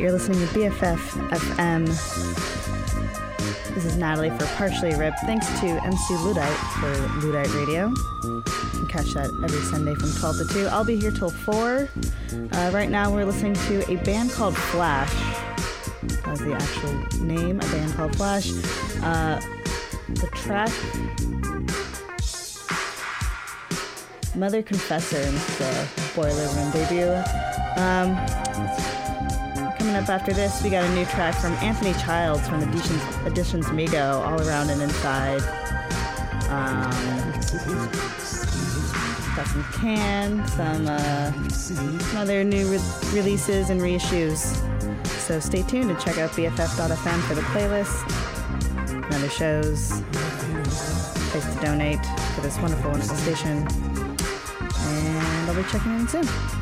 you're listening to BFF FM. This is Natalie for Partially Ripped. Thanks to MC Ludite for Ludite Radio. You can catch that every Sunday from 12 to 2. I'll be here till 4. Uh, right now, we're listening to a band called Flash. That's the actual name, a band called Flash. Uh, the track Mother Confessor, and it's a Boiler Room debut. Um, up after this, we got a new track from Anthony Childs from Editions, Editions Mego, All Around and Inside. Um, got some Can, some, uh, some other new re- releases and reissues. So stay tuned and check out BFF.fm for the playlist and other shows, place to donate for this wonderful, wonderful station. And I'll be checking in soon.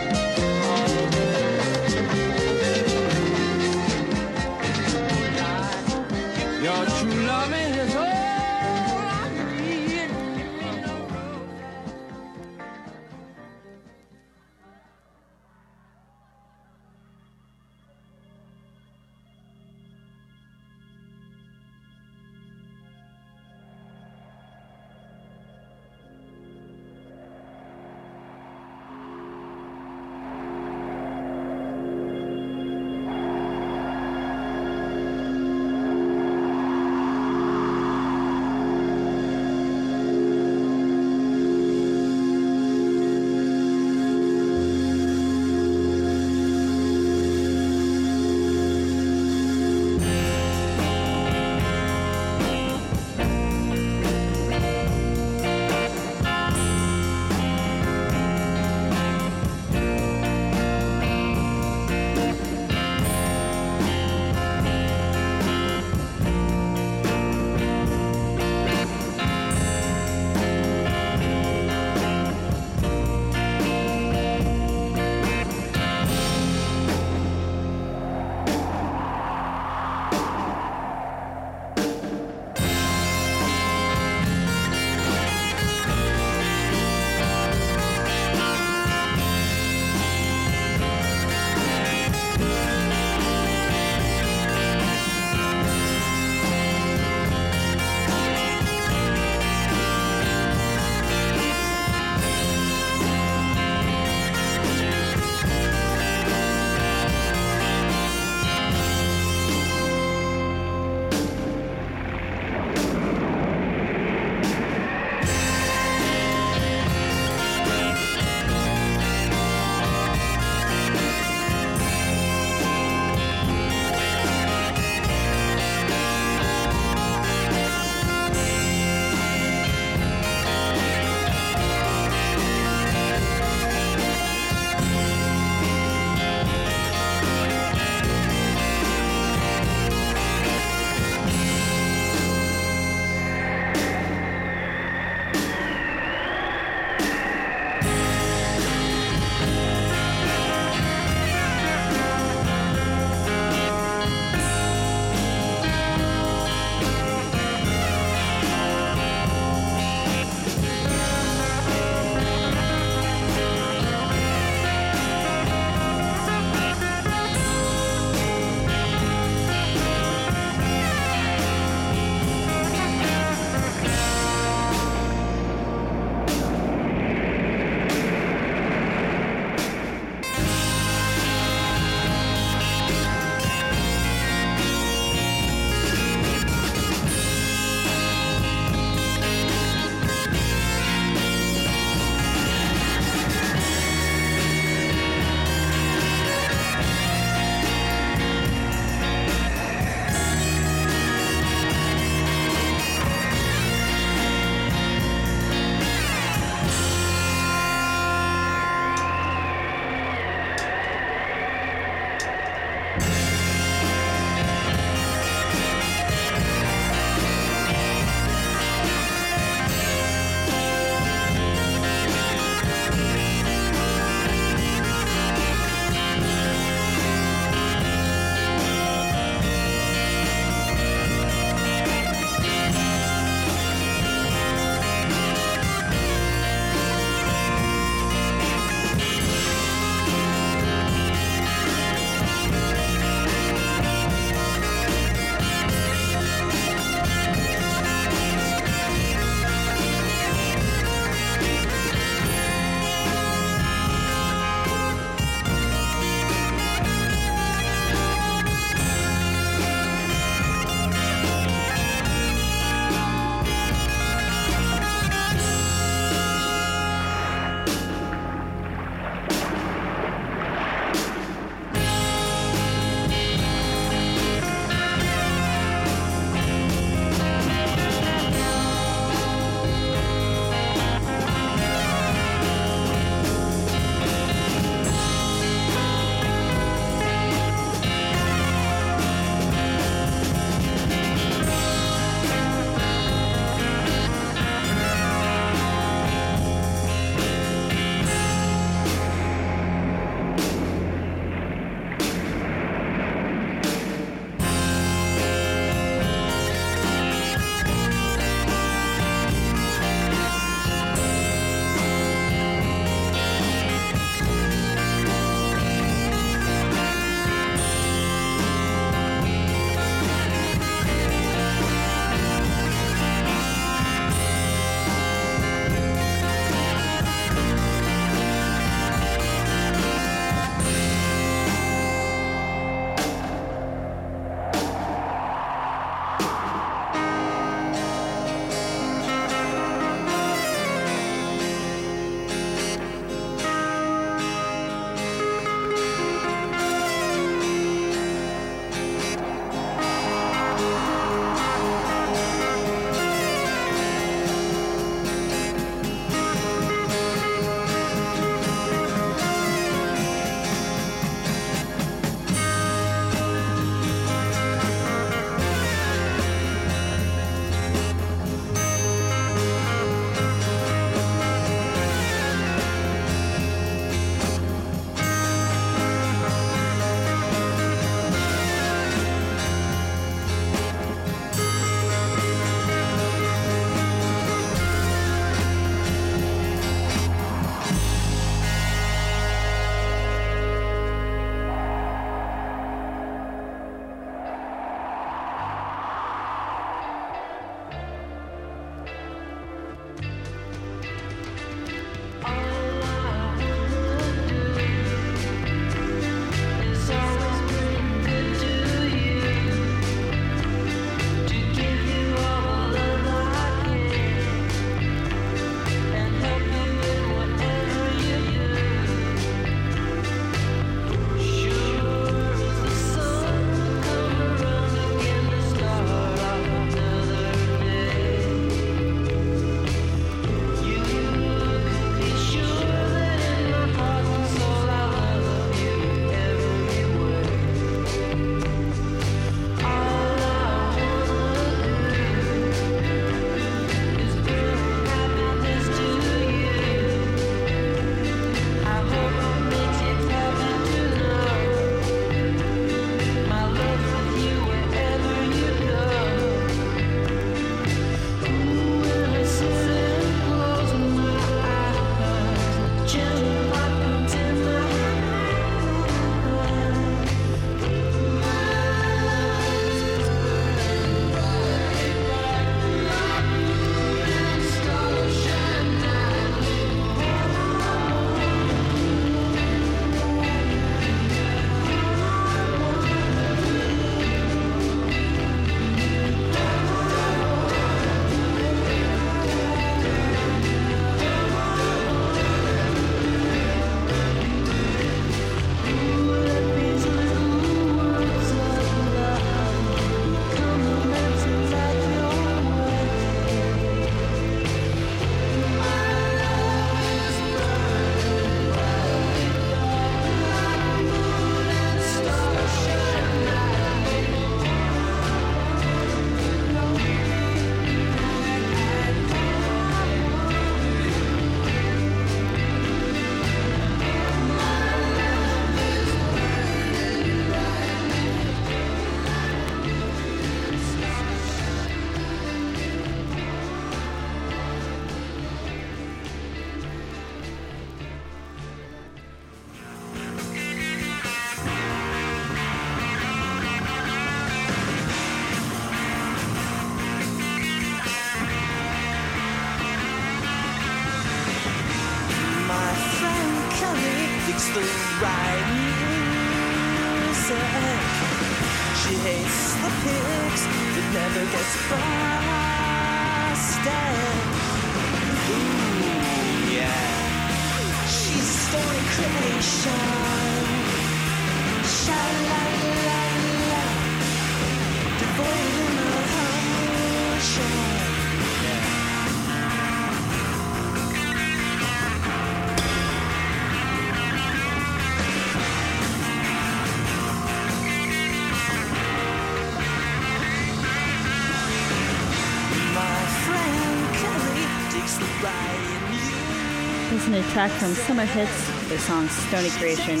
Track from Summer Hits, their song Stony Creation,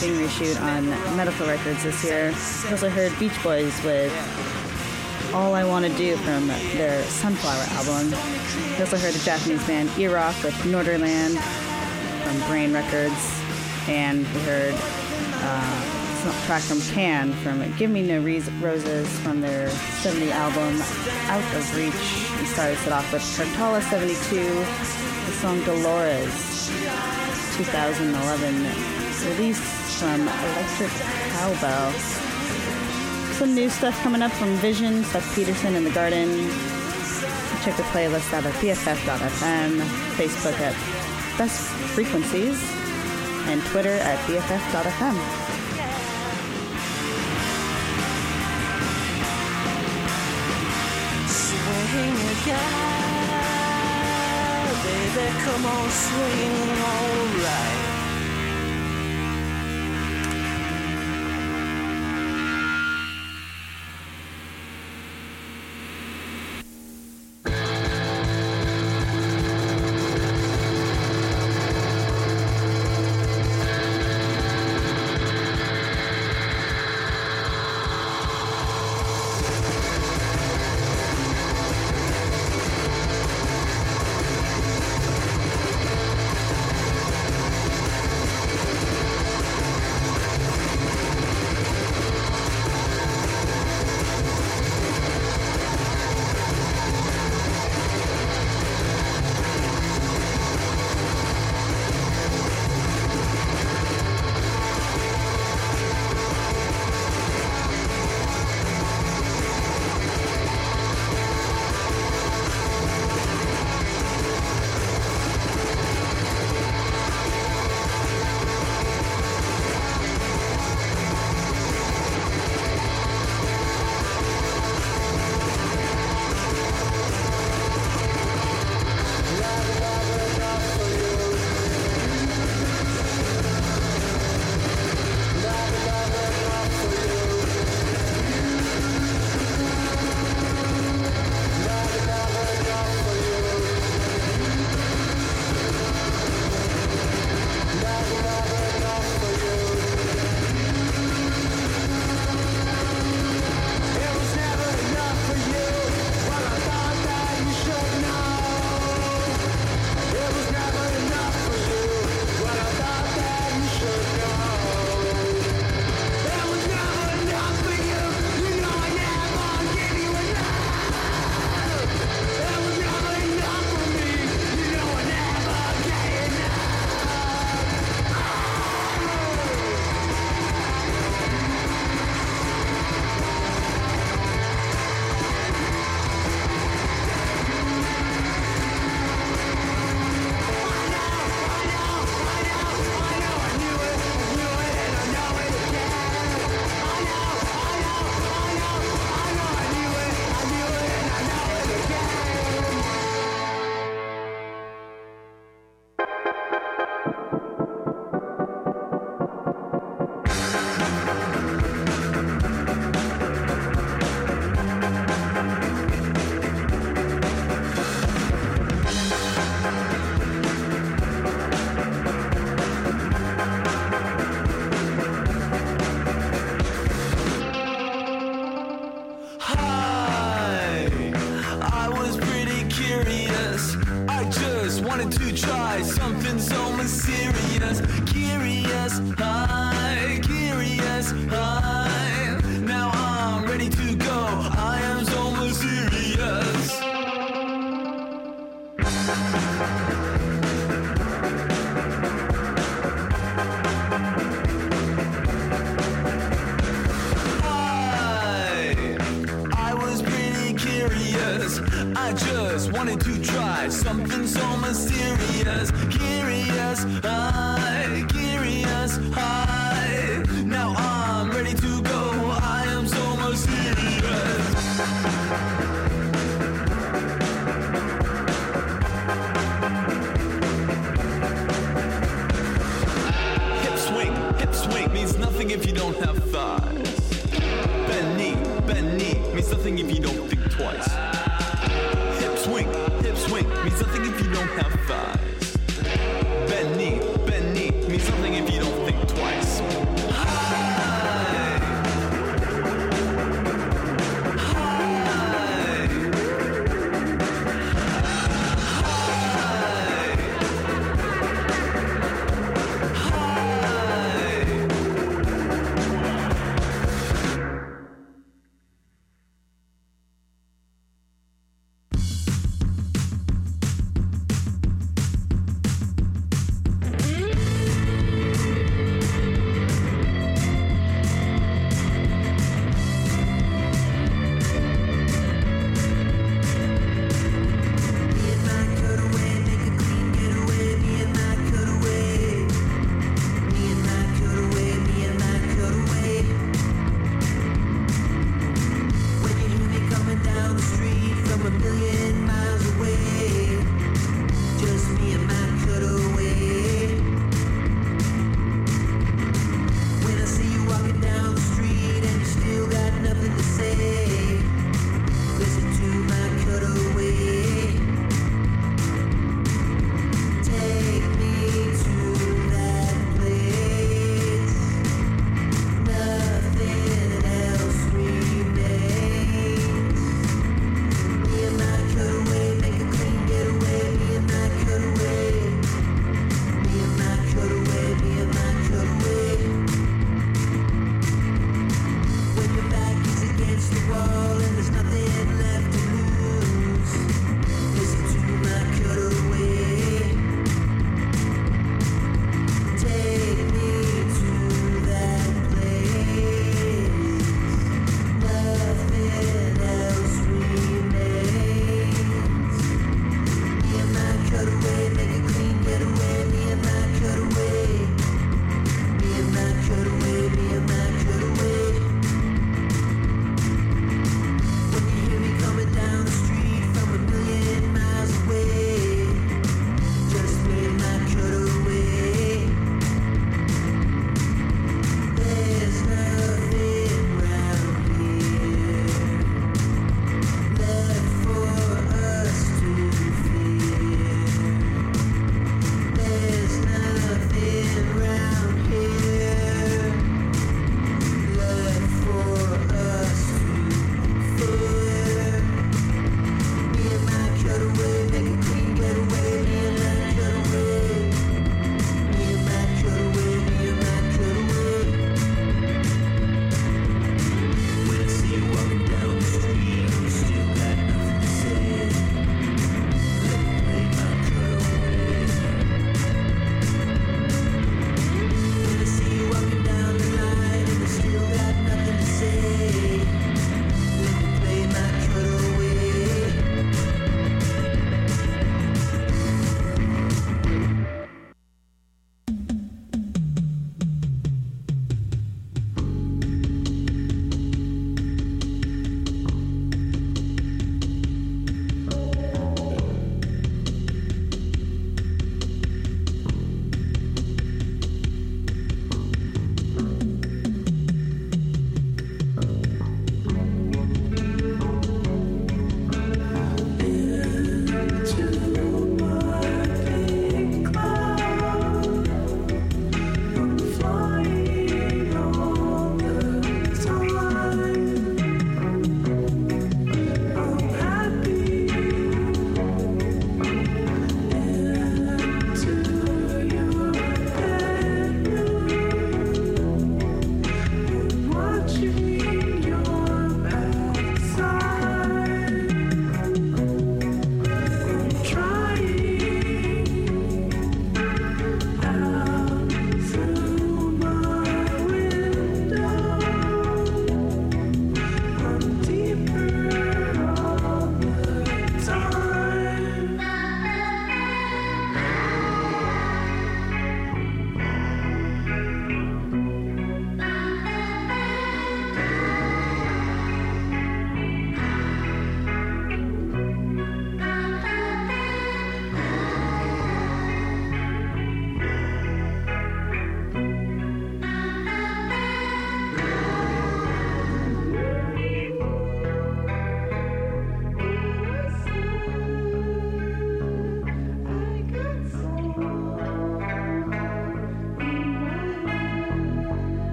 being reissued on Medical Records this year. We also heard Beach Boys with All I Want to Do from their Sunflower album. We also heard a Japanese band, Eroc, with Norderland from Brain Records. And we heard uh, some track from Can from Give Me No Reas- Roses from their 70 album Out of Reach. We started it off with Karthala 72, the song Delores, 2011 release from Electric Cowbell. Some new stuff coming up from Vision, Seth Peterson in the Garden. Check the playlist out at BFF.fm, Facebook at Best Frequencies, and Twitter at BFF.fm. come on, swing alright.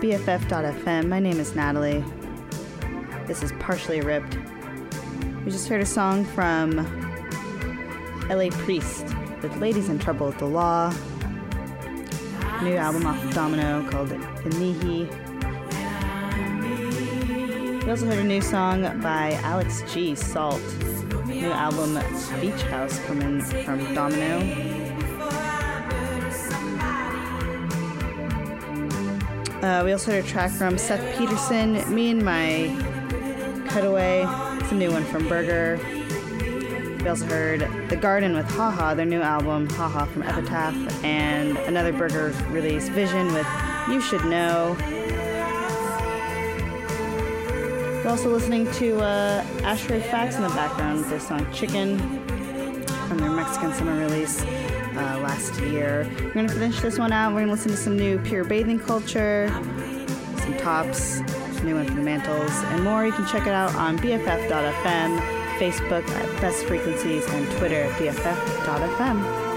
BFF.fm. My name is Natalie. This is Partially Ripped. We just heard a song from LA Priest with Ladies in Trouble with the Law. New album off of Domino called Inji. We also heard a new song by Alex G, Salt. New album Beach House coming from Domino. Uh, we also heard a track from Seth Peterson, Me and My Cutaway. It's a new one from Burger. We also heard The Garden with Haha, their new album, Haha from Epitaph, and another Burger release, Vision with You Should Know. We're also listening to uh, Ashrae Fax in the background with their song Chicken from their Mexican summer release year. We're gonna finish this one out. We're gonna listen to some new Pure Bathing Culture, some tops, some new one from the Mantles, and more. You can check it out on BFF.fm, Facebook at Best Frequencies, and Twitter at BFF.fm.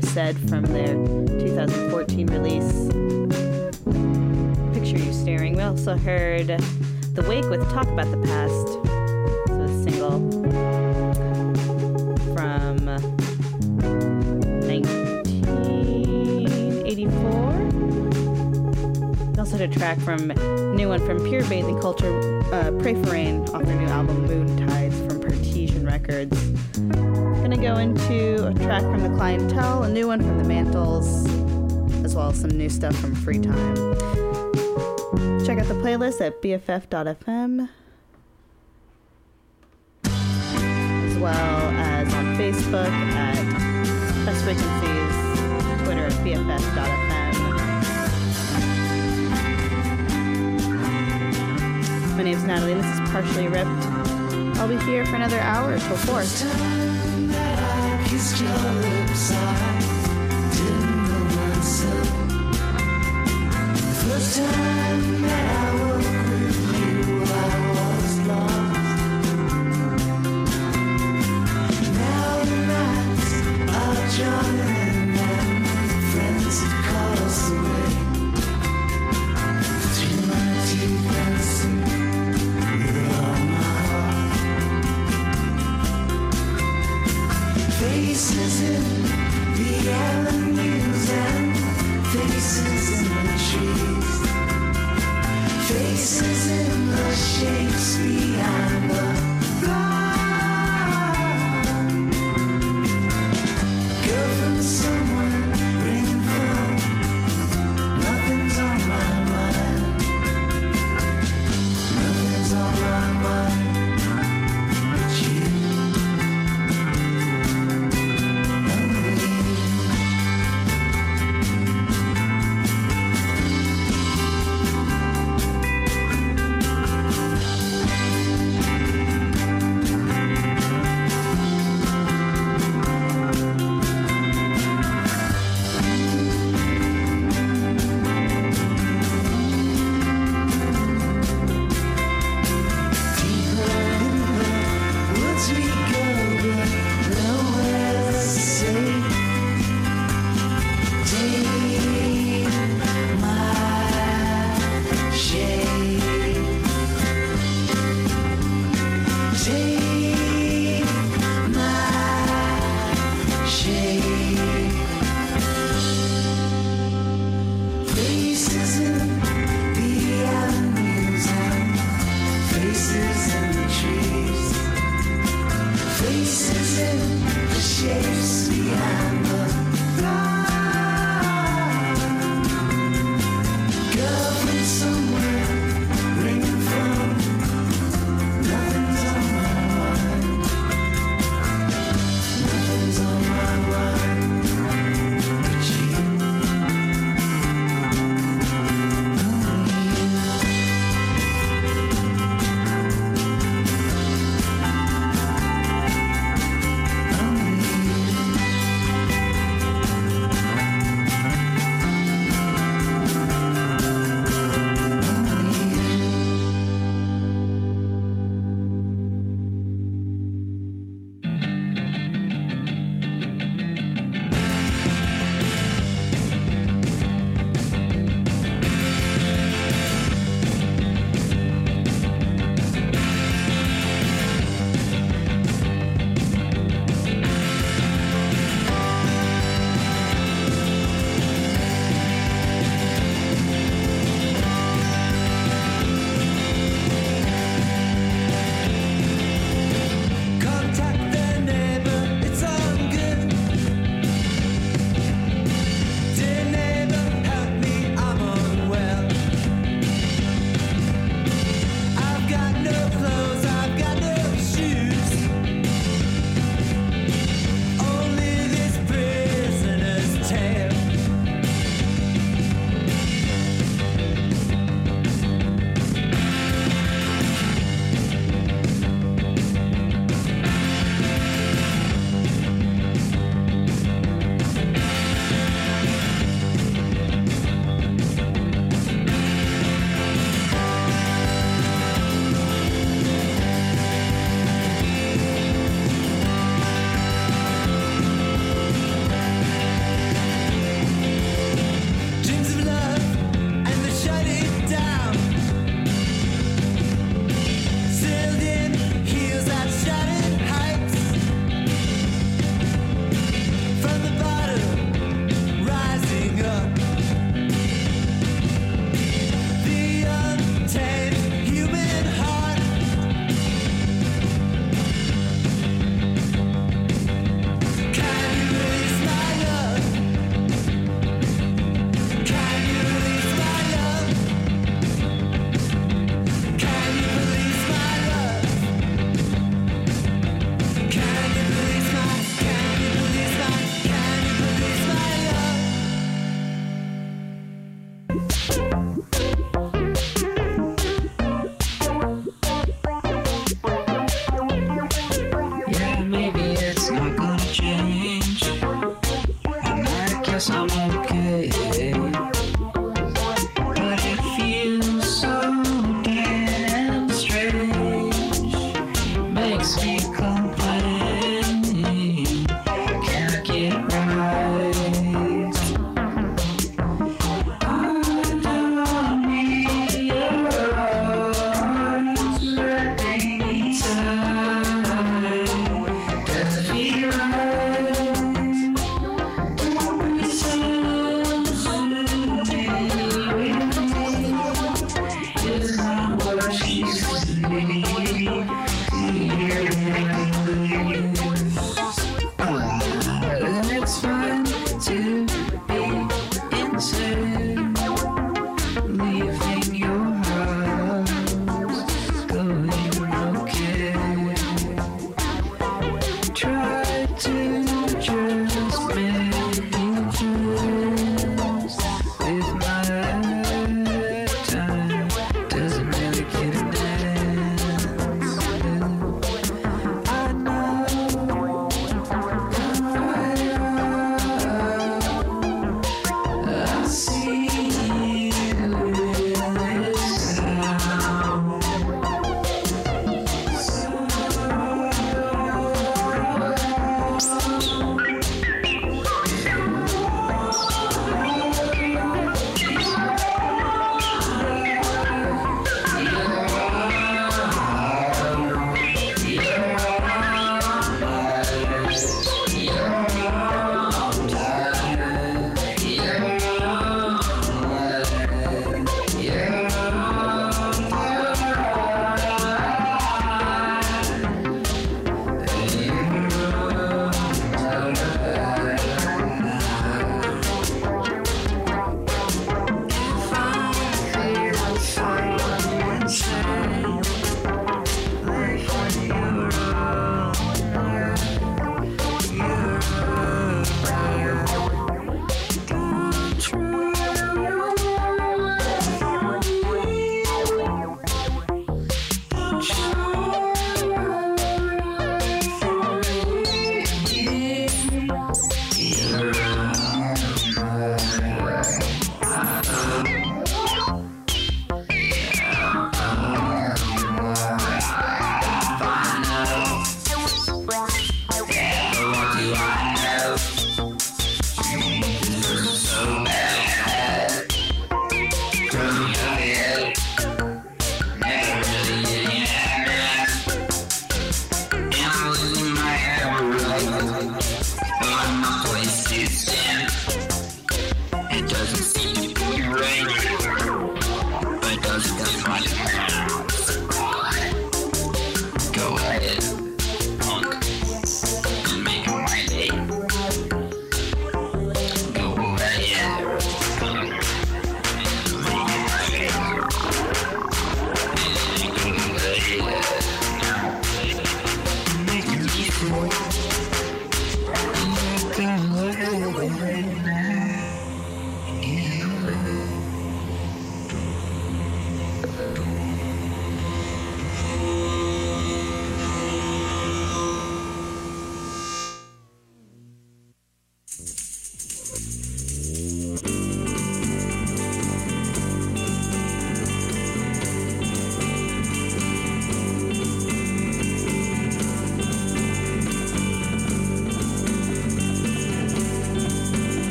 Said from their 2014 release, Picture You Staring. We also heard The Wake with Talk About the Past. So a single from 1984. We also had a track from new one from Pure Bathing Culture, uh, Pray for Rain, off their new album Moon Tides from Partisan Records. Gonna go into track from the Clientele, a new one from the Mantles, as well as some new stuff from Free Time. Check out the playlist at bff.fm, as well as on Facebook at Best Frequencies, Twitter at bff.fm. My name is Natalie, this is Partially Ripped. I'll be here for another hour till 4. Time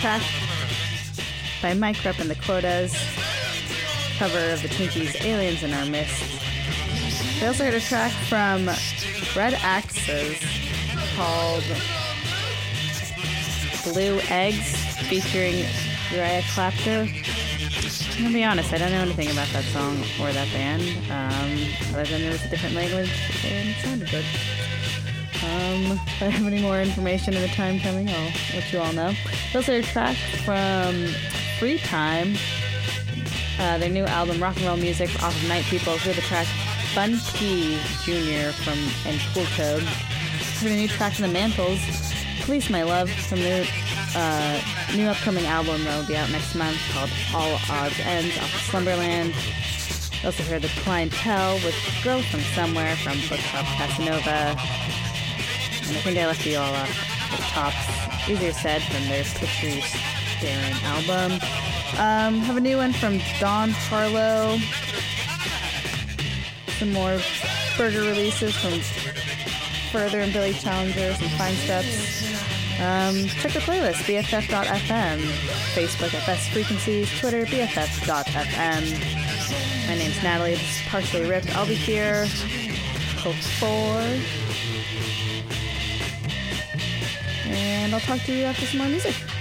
track by Mike Rep and the Quotas, cover of the Twinkeyz' Aliens in Our Midst. We also heard a track from Red Axes called Blue Eggs featuring Uriah Clapter. I'm gonna be honest, I don't know anything about that song or that band, um, other than it was a different language and it sounded good. Um, if I have any more information in the time coming, I'll let you all know. Those are tracks from Free Time, uh, their new album Rock and Roll Music off of Night People. Here's the track Fun P Jr. from and Cool Code. Heard a new track from the Mantles, Police My Love, from their uh, new upcoming album that will be out next month called All Odds Ends off of Slumberland. Also heard the Clientele with Girl from Somewhere from Book Club Casanova. And I think I left you all off the tops. Easier said from their Pictures Staring album. Um, have a new one from Don Harlow. Some more burger releases from Further and Billy Challenger, some fine steps. Um, check the playlist, BFF.fm, Facebook at Best Frequencies, Twitter, BFF.fm. My name's Natalie, this is Partially Ripped. I'll be here till 4. And I'll talk to you after some more music.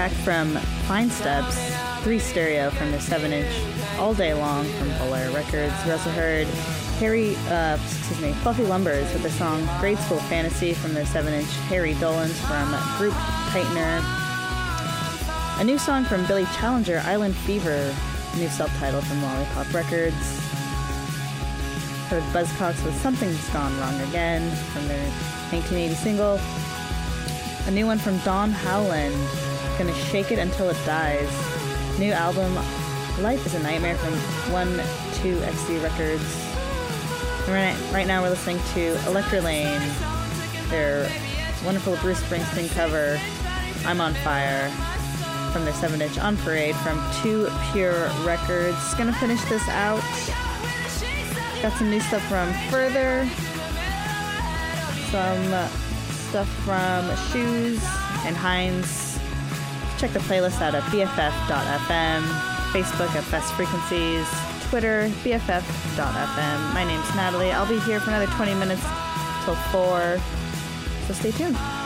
Track from Fine Steps, Three Stereo from their 7 inch All Day Long from Bolaire Records. We also heard Harry, uh, excuse me, Fluffy Lumbers with the song Grade School Fantasy from their 7 inch Harry Dolans from Group Tightener. A new song from Billy Challenger, Island Fever, new self title from Lollipop Records. Heard Buzzcocks with Something's Gone Wrong Again from their 1980 single. A new one from Don Howland, Gonna Shake It Until It Dies. New album, Life is a Nightmare from 1 2 XD Records. Right, right now we're listening to Electrelane, their wonderful Bruce Springsteen cover, I'm on Fire, from their 7 inch On Parade from Too Pure Records. Gonna finish this out. Got some new stuff from Further, some stuff from Shoes and Hinds. Check the playlist out at bff.fm, Facebook at Best Frequencies, Twitter, bff.fm. My name's Natalie. I'll be here for another 20 minutes till 4, so stay tuned.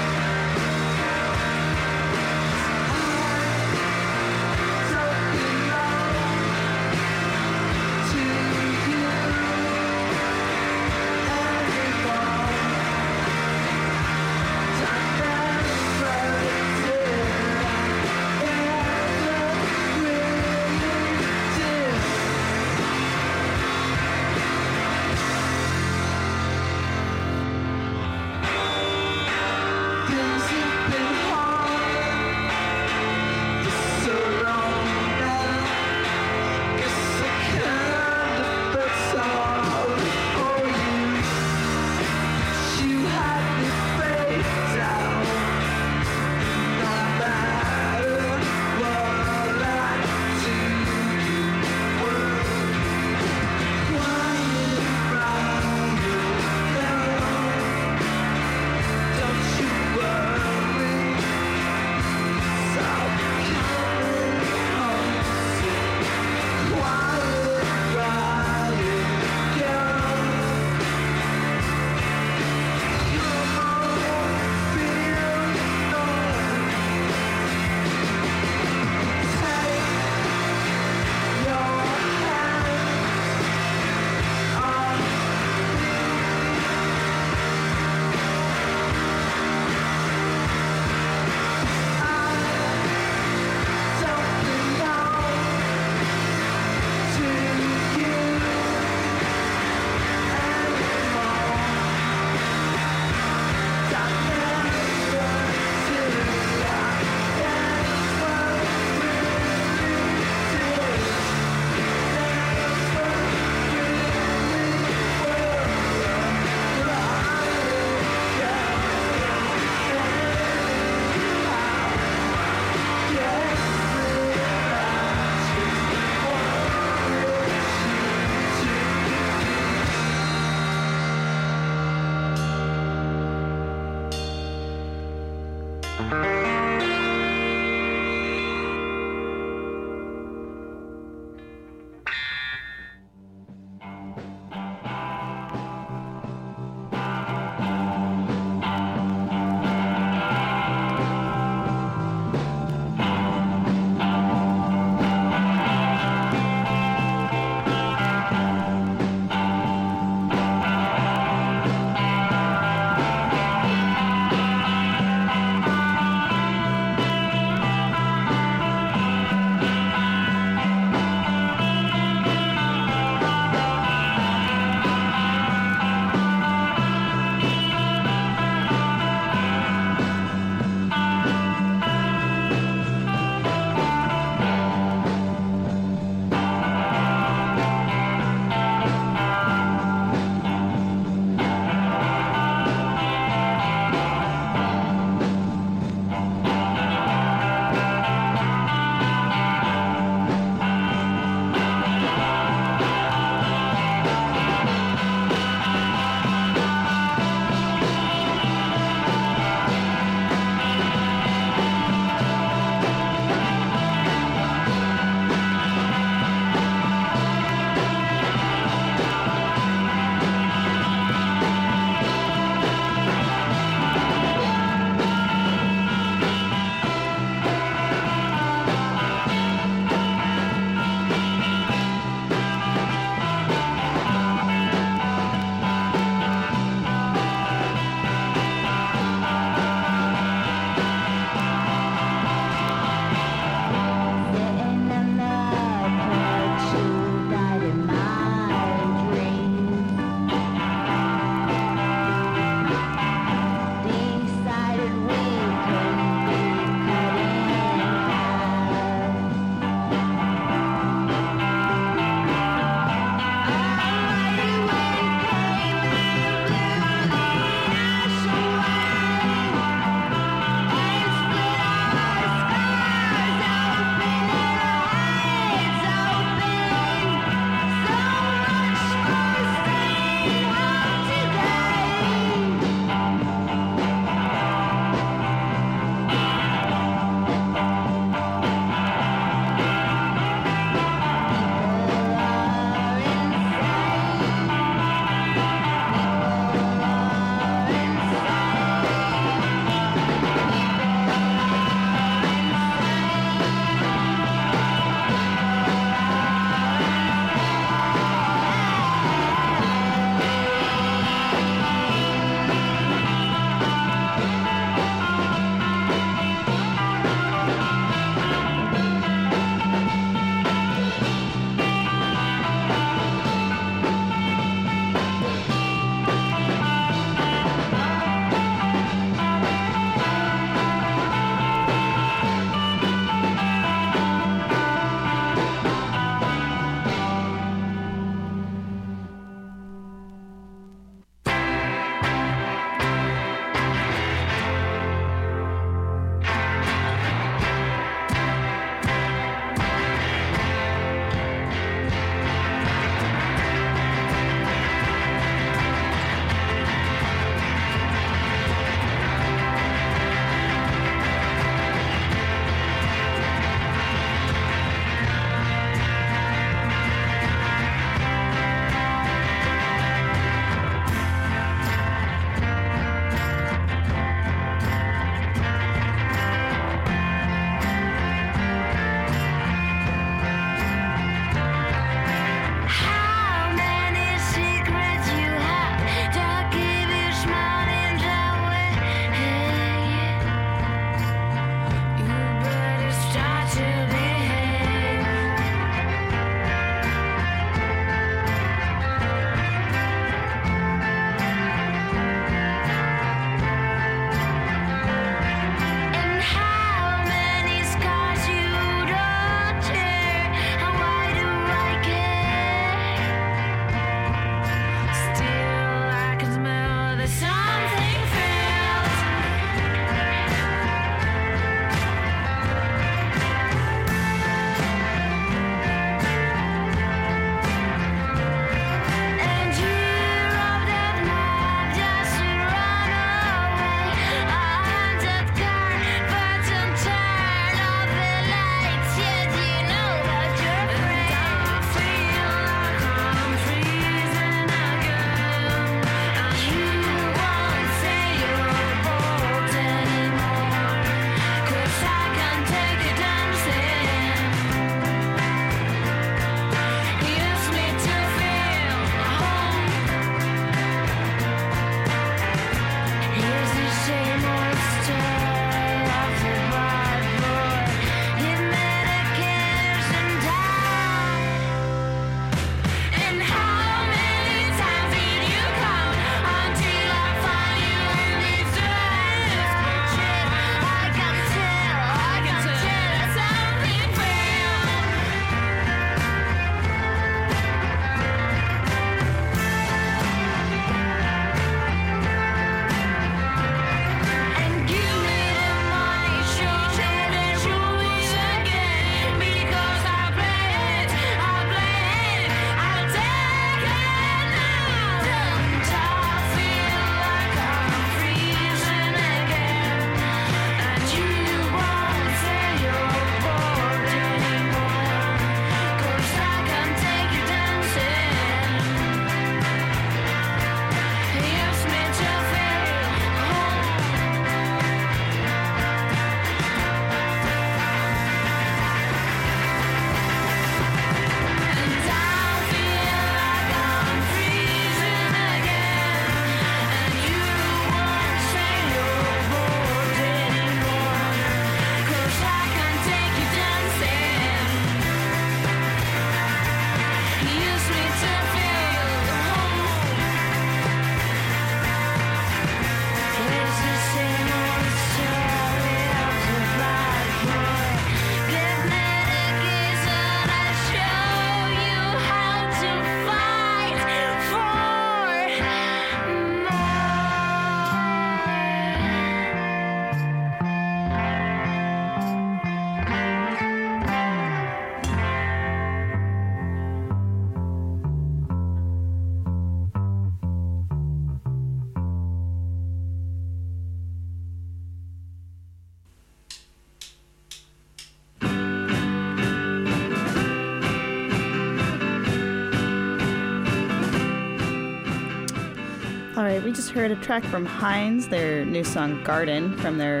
Just heard a track from Hinds, their new song Garden, from their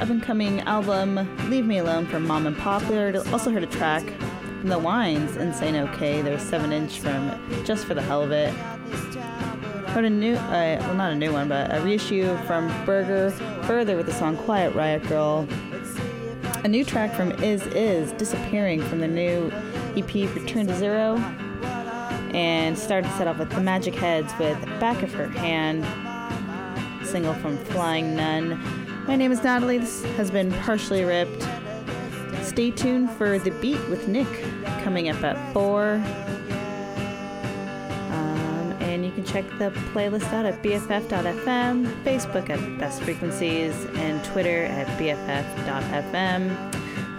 up and coming album Leave Me Alone from Mom and Pop. We also heard a track from The Wines, Insane OK, their 7 inch from Just for the Hell of It. Heard a new, uh, well, not a new one, but a reissue from Burger Further with the song Quiet Riot Girl. A new track from Is Is, Disappearing from the new EP Return to Zero and started set off with the Magic Heads with Back of Her Hand, single from Flying Nun. My name is Natalie. This has been partially ripped. Stay tuned for The Beat with Nick coming up at 4. Um, and you can check the playlist out at BFF.fm, Facebook at Best Frequencies, and Twitter at BFF.fm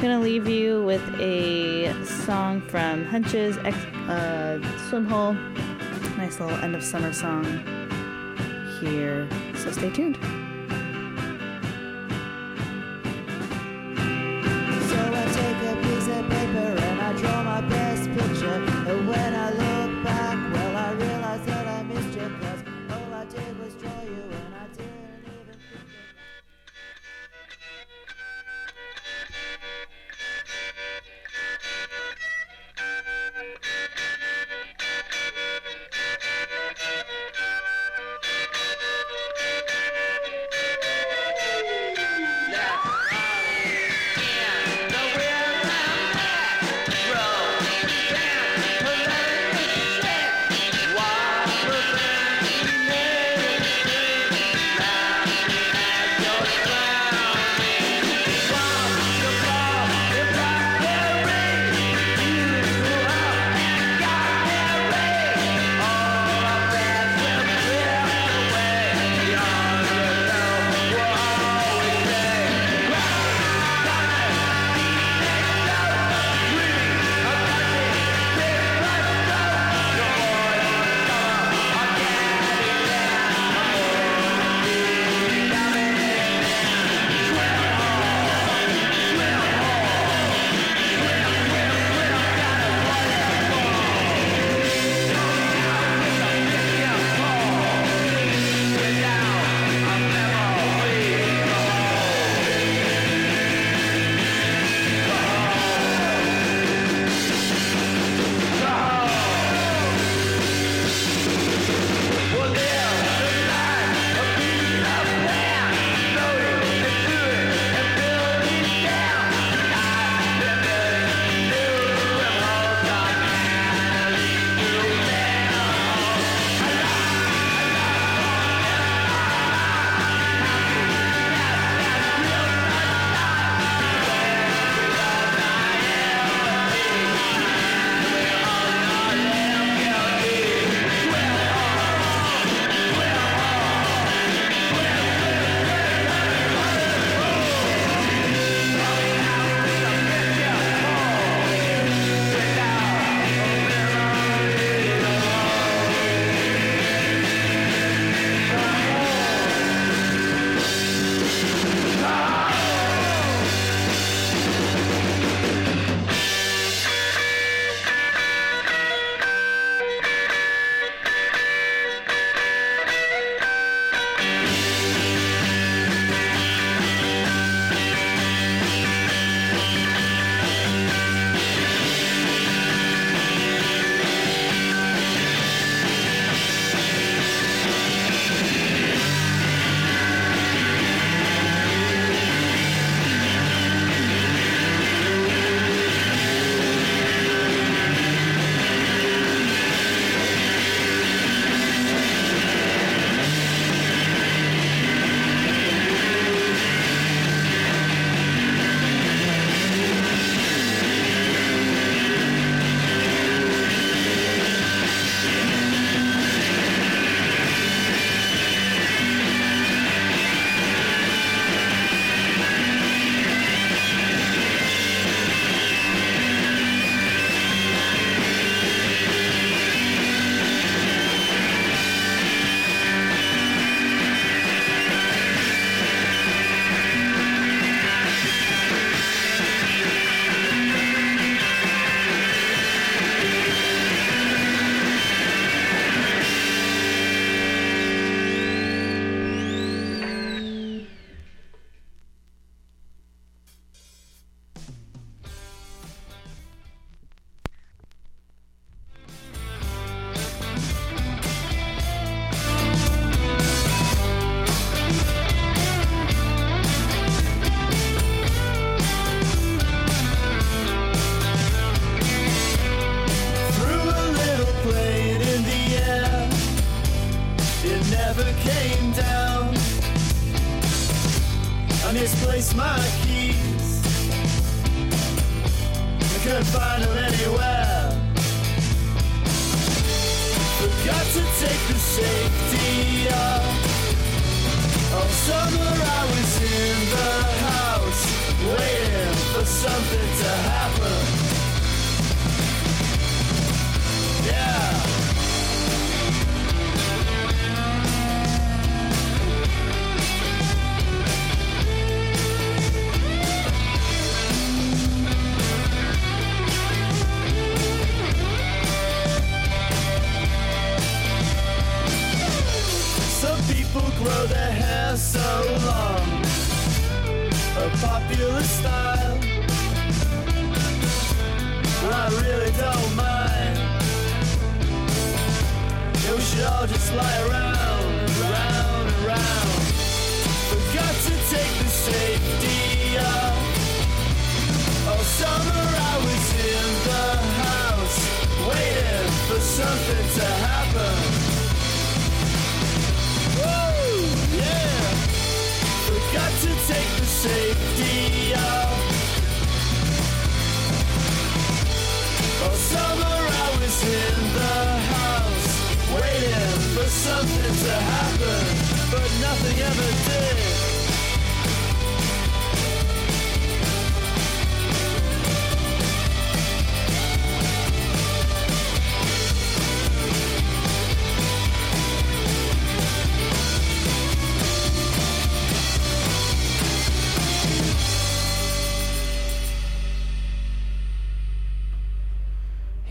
gonna leave you with a song from Hunches X, uh, Swim Hole. Nice little end of summer song here. So stay tuned.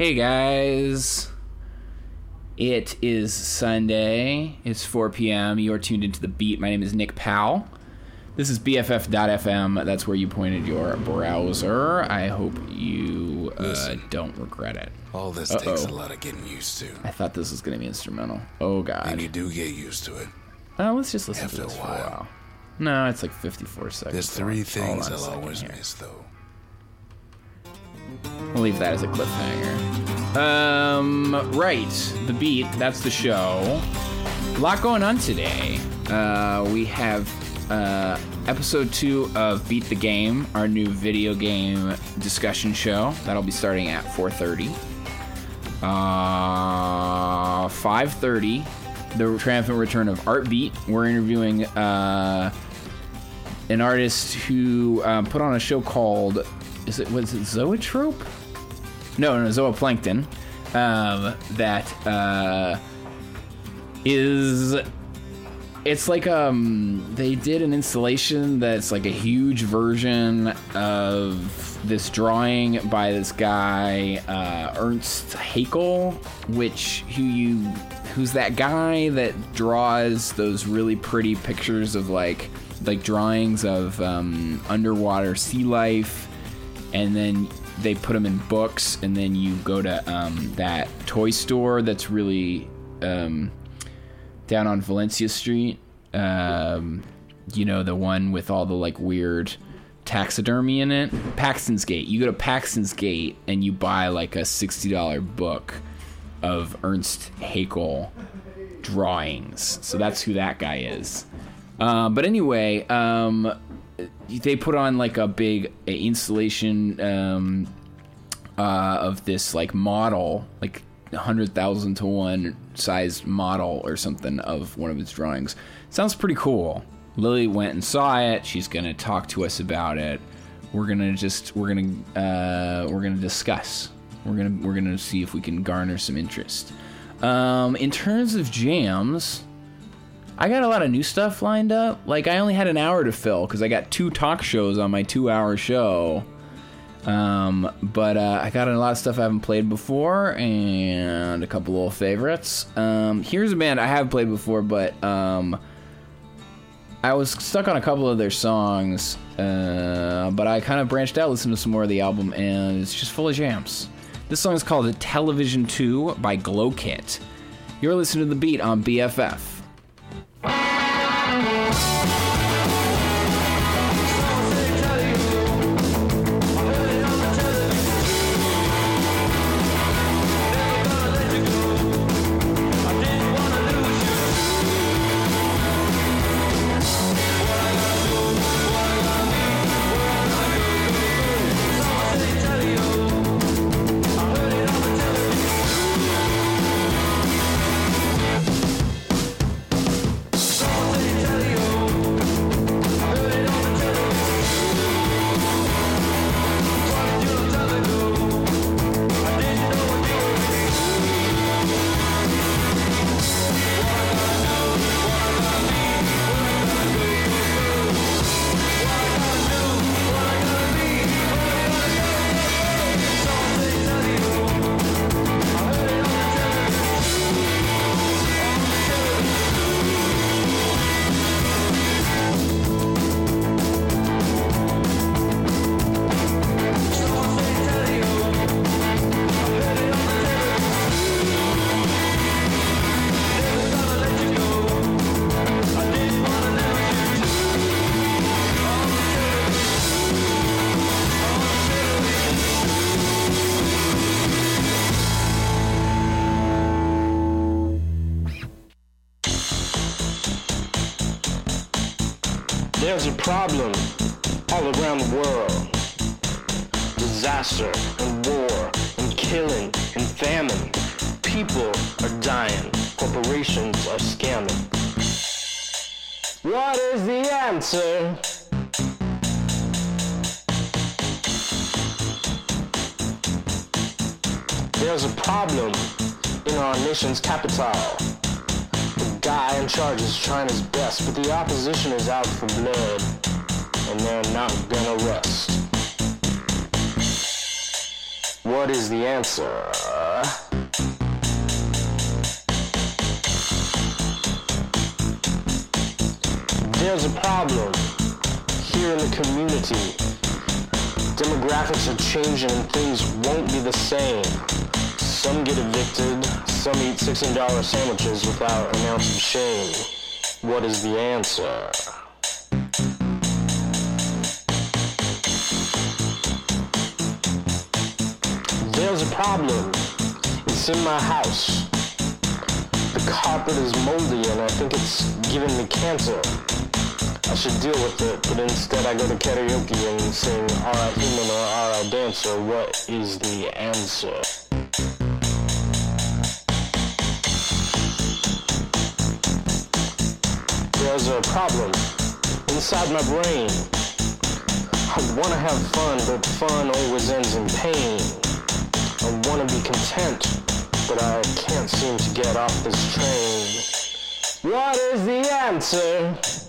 Hey guys. It is Sunday. It's 4 p.m. You are tuned into the beat. My name is Nick Powell. This is BFF.fm. That's where you pointed your browser. I hope you uh, Listen. don't regret it. All this takes a lot of getting used to. I thought this was going to be instrumental. Oh, God. And you do get used to it. Uh, let's just listen After to a this for a while. while. No, it's like 54 seconds. There's three things Hold on a I'll always here. miss, though. We'll leave that as a cliffhanger. Um, right, the beat. That's the show. A lot going on today. Uh, we have uh, episode two of Beat the Game, our new video game discussion show. That'll be starting at 4:30. Uh, 5:30, the triumphant return of Art Beat. We're interviewing uh, an artist who um, put on a show called is it was it Zoetrope? No, no, Zooplankton. Um, that uh, is it's like um they did an installation that's like a huge version of this drawing by this guy uh, Ernst Haeckel, which who you who's that guy that draws those really pretty pictures of like like drawings of um, underwater sea life, and then they put them in books, and then you go to um, that toy store that's really um, down on Valencia Street. Um, you know, the one with all the like weird taxidermy in it. Paxton's Gate. You go to Paxton's Gate and you buy like a $60 book of Ernst Haeckel drawings. So that's who that guy is. Uh, but anyway, um, they put on like a big installation um, uh, of this like model, like a hundred thousand to one size model or something of one of his drawings. Sounds pretty cool. Lily went and saw it. She's gonna talk to us about it. We're gonna just we're gonna uh, we're gonna discuss. We're gonna we're gonna see if we can garner some interest. Um, in terms of jams, I got a lot of new stuff lined up. Like I only had an hour to fill because I got two talk shows on my two-hour show. Um, but uh, I got a lot of stuff I haven't played before and a couple old favorites. Um, here's a band I have played before, but um, I was stuck on a couple of their songs. Uh, but I kind of branched out, listened to some more of the album, and it's just full of jams. This song is called "Television 2" by Glow Kit. You're listening to the beat on BFF you opposition is out for blood, and they're not gonna rest. What is the answer? There's a problem here in the community. Demographics are changing and things won't be the same. Some get evicted, some eat $16 sandwiches without an ounce of shame. What is the answer? There's a problem. It's in my house. The carpet is moldy and I think it's giving me cancer. I should deal with it, but instead I go to karaoke and sing Alright Human or Alright Dancer. What is the answer? There's a problem inside my brain. I wanna have fun, but fun always ends in pain. I wanna be content, but I can't seem to get off this train. What is the answer?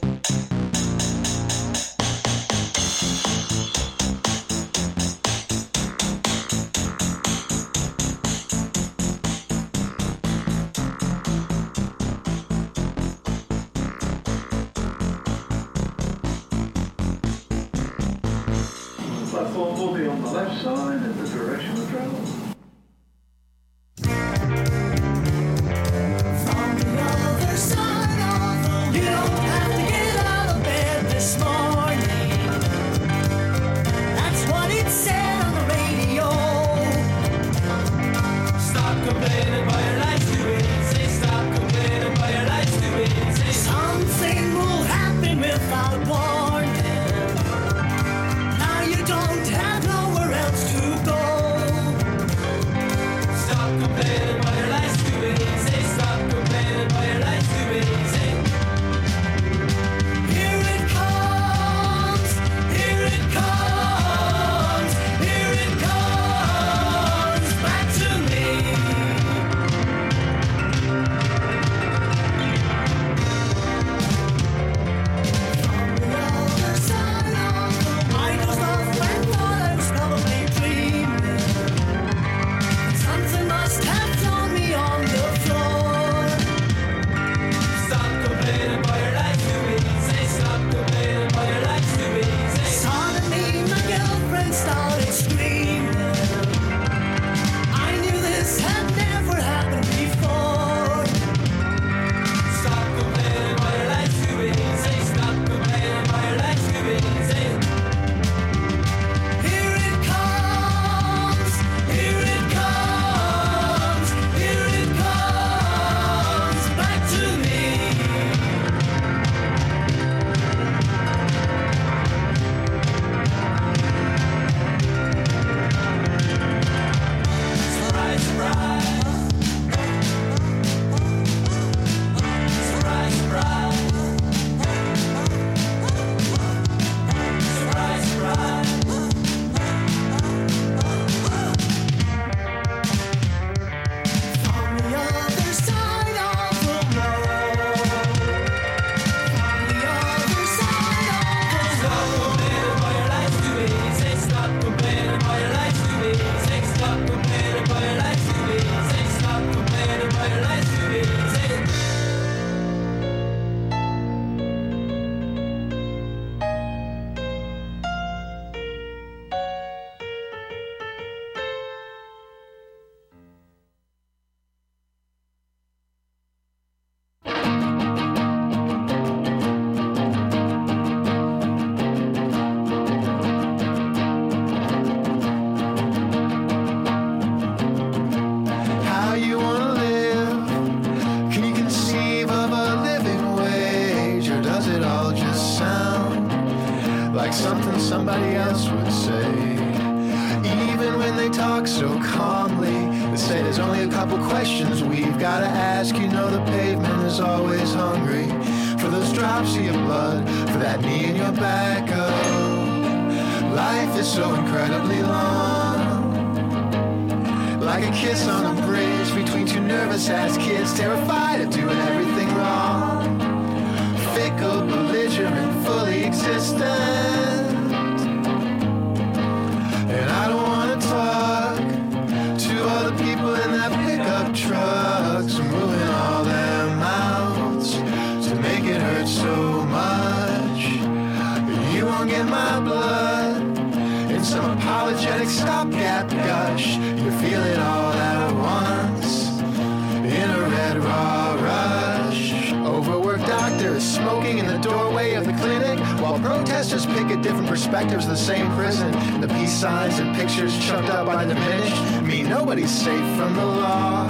is chucked out by the minute. Me, nobody's safe from the law.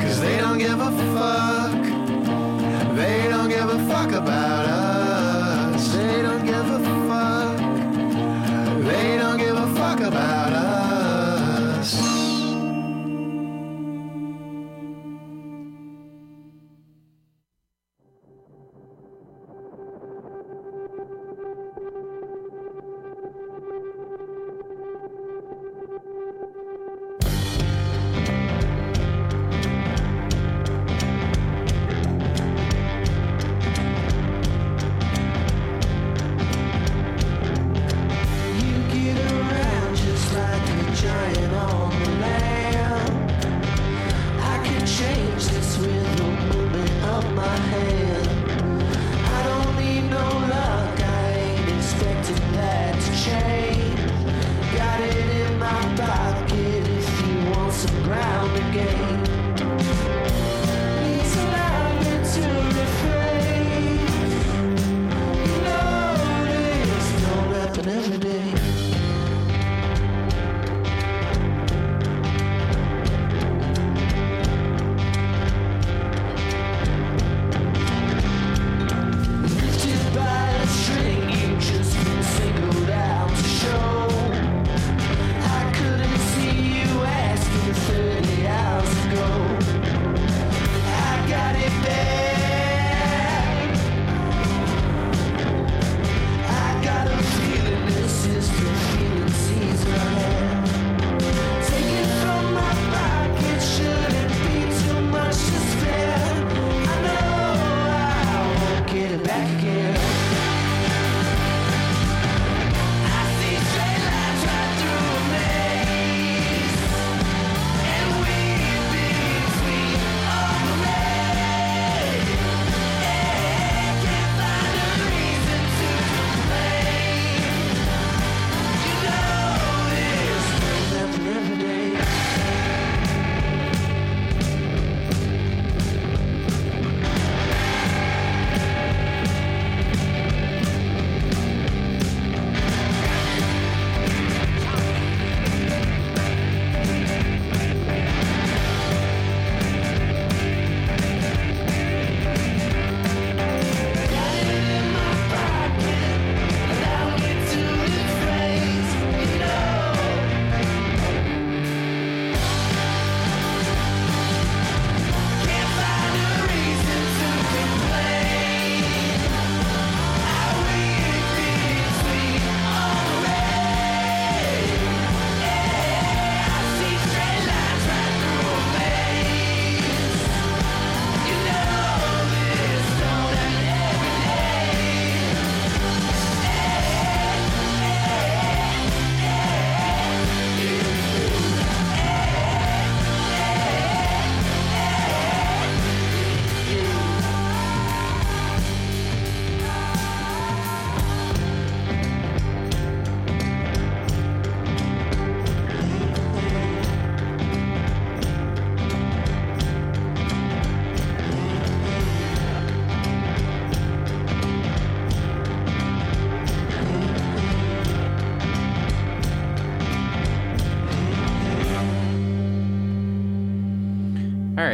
Cause they don't give a fuck. They don't give a fuck about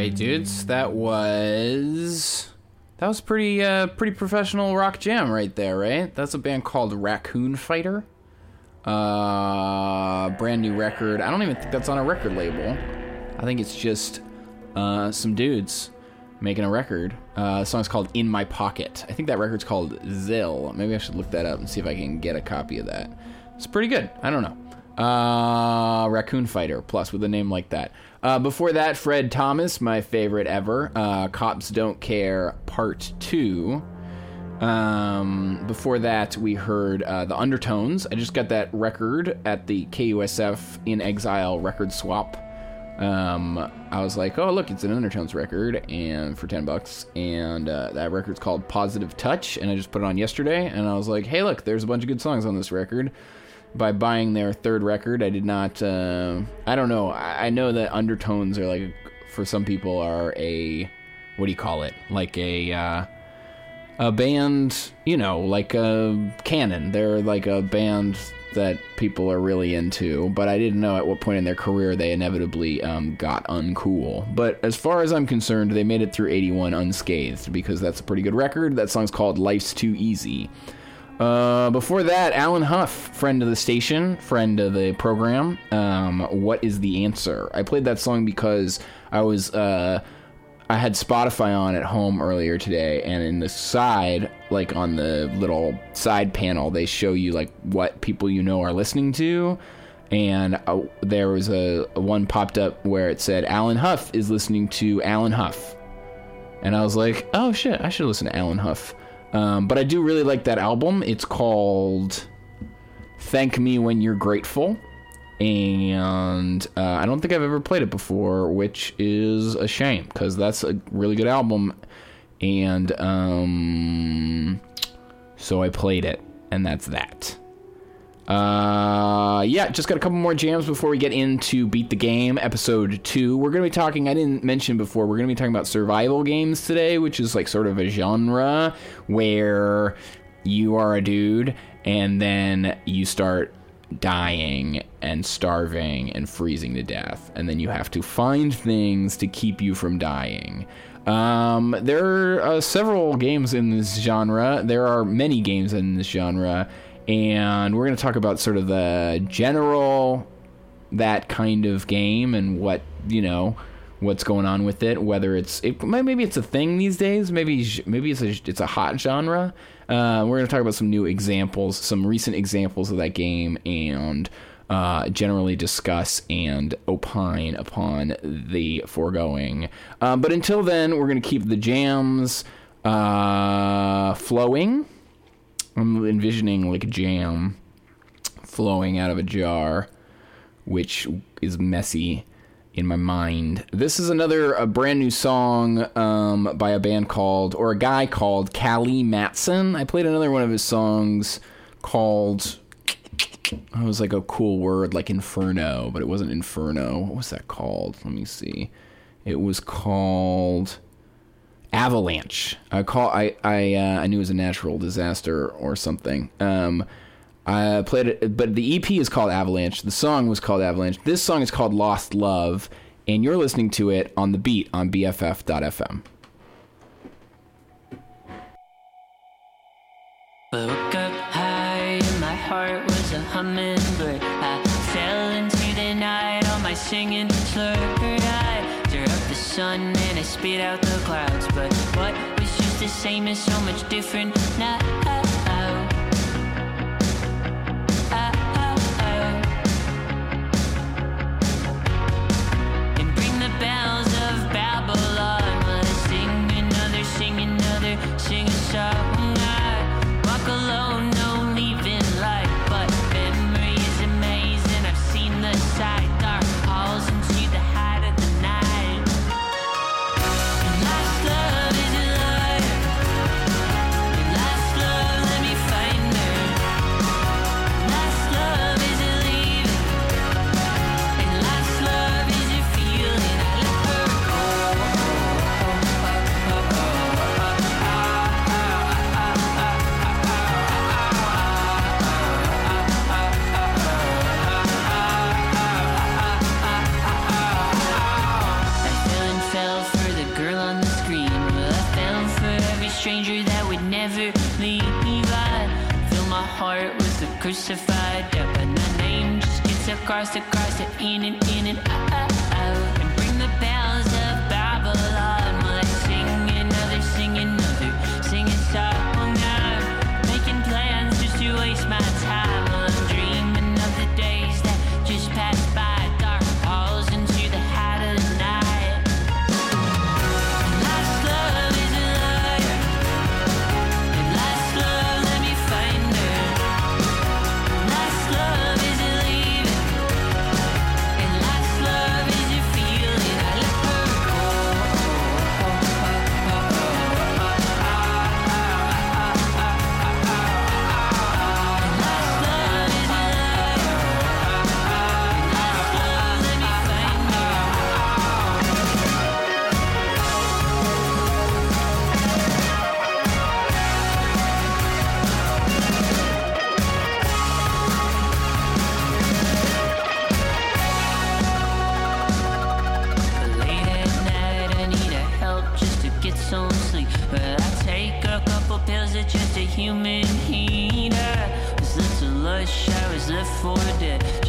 right, dudes. That was that was pretty uh, pretty professional rock jam right there, right? That's a band called Raccoon Fighter. Uh, brand new record. I don't even think that's on a record label. I think it's just uh, some dudes making a record. Uh, the song's called "In My Pocket." I think that record's called Zill. Maybe I should look that up and see if I can get a copy of that. It's pretty good. I don't know. Uh, Raccoon Fighter plus with a name like that. Uh, before that, Fred Thomas, my favorite ever. Uh, Cops Don't Care Part Two. Um, before that, we heard uh, the Undertones. I just got that record at the KUSF in Exile record swap. Um, I was like, oh look, it's an Undertones record, and for ten bucks, and uh, that record's called Positive Touch, and I just put it on yesterday, and I was like, hey look, there's a bunch of good songs on this record. By buying their third record, I did not. Uh, I don't know. I, I know that Undertones are like, for some people, are a what do you call it? Like a uh, a band, you know, like a canon. They're like a band that people are really into, but I didn't know at what point in their career they inevitably um, got uncool. But as far as I'm concerned, they made it through 81 unscathed because that's a pretty good record. That song's called Life's Too Easy. Uh, before that, Alan Huff, friend of the station, friend of the program. Um, what is the answer? I played that song because I was uh, I had Spotify on at home earlier today, and in the side, like on the little side panel, they show you like what people you know are listening to. And uh, there was a, a one popped up where it said Alan Huff is listening to Alan Huff, and I was like, oh shit, I should listen to Alan Huff. Um, but I do really like that album. It's called Thank Me When You're Grateful. And uh, I don't think I've ever played it before, which is a shame because that's a really good album. And um, so I played it, and that's that. Uh, yeah, just got a couple more jams before we get into Beat the Game episode two. We're gonna be talking. I didn't mention before. We're gonna be talking about survival games today, which is like sort of a genre where you are a dude and then you start dying and starving and freezing to death, and then you have to find things to keep you from dying. Um, there are uh, several games in this genre. There are many games in this genre, and we're going to talk about sort of the general that kind of game and what you know what's going on with it. Whether it's it, maybe it's a thing these days. Maybe maybe it's a it's a hot genre. Uh, we're going to talk about some new examples, some recent examples of that game, and uh, generally discuss and opine upon the foregoing. Um, but until then, we're going to keep the jams uh, flowing. I'm envisioning like jam flowing out of a jar, which is messy in my mind. This is another a brand new song um, by a band called or a guy called Callie Matson. I played another one of his songs called it was like a cool word like inferno, but it wasn't inferno. What was that called? Let me see. It was called avalanche. I call I I uh, I knew it was a natural disaster or something. Um, I played it, but the EP is called Avalanche. The song was called Avalanche. This song is called Lost Love, and you're listening to it on the beat on BFF.fm. Woke up high and my heart was a hummingbird. I fell into the night on my singing slurred. I stir up the sun and I spit out the clouds. What was just the same is so much different now. crucified up, and the name just gets across, across, it in and in and out. For it.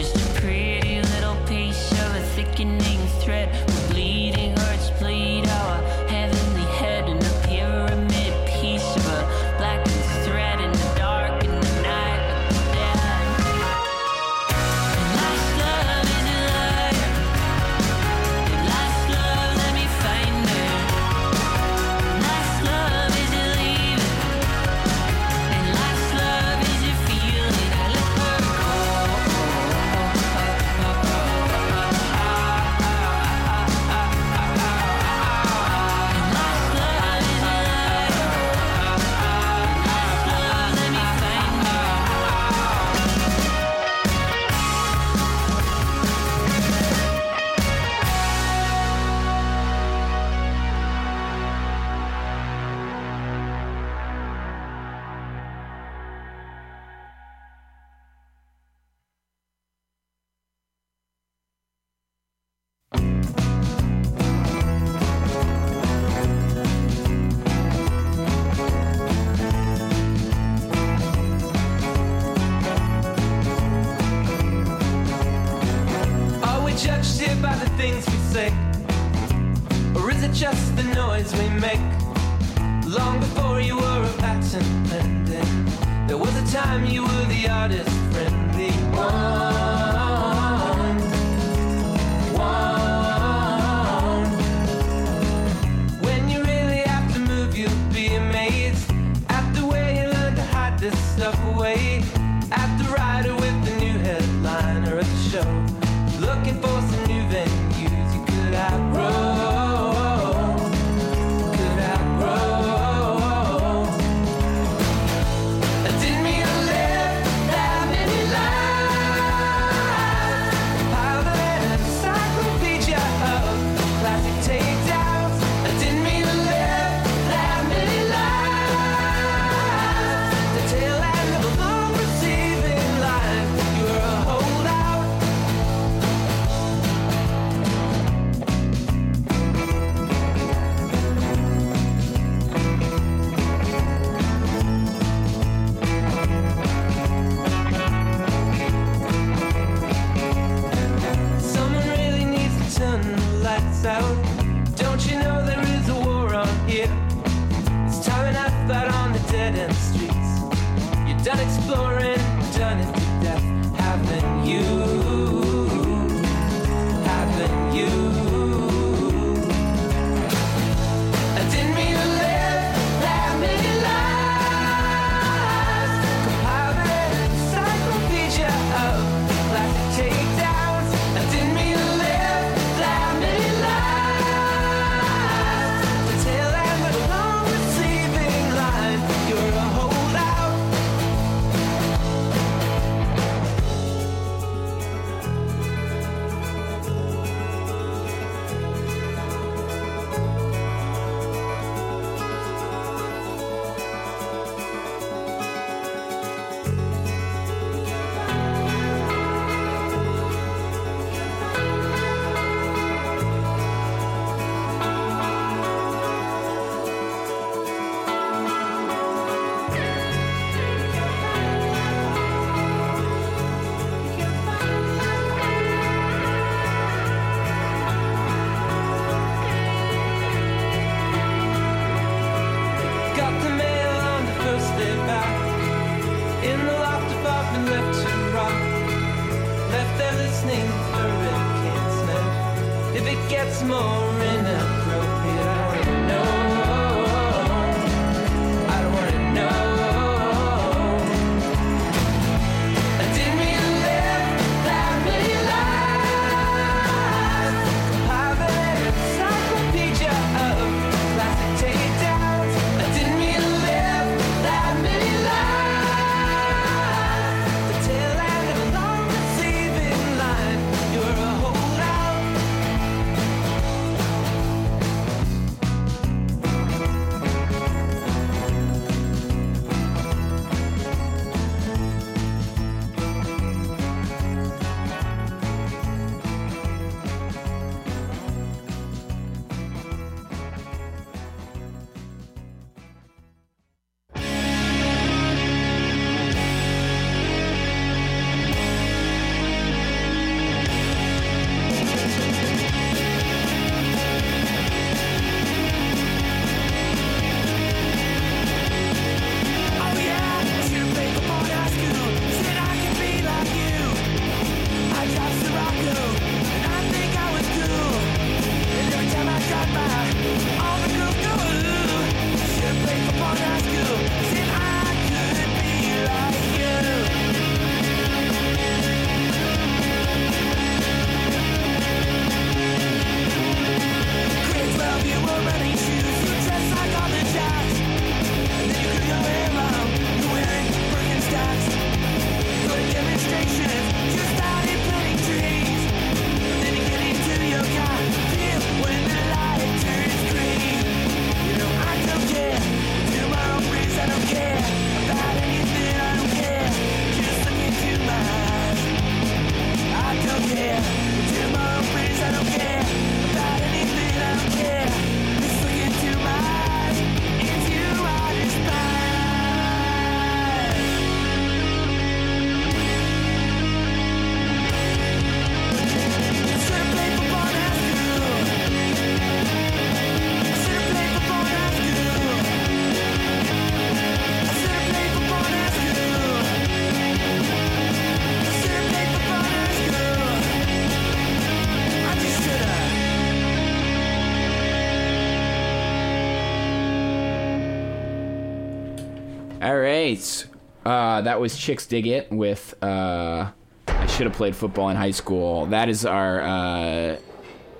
Uh, that was Chicks Dig It with uh, I Should Have Played Football in High School. That is our. Uh,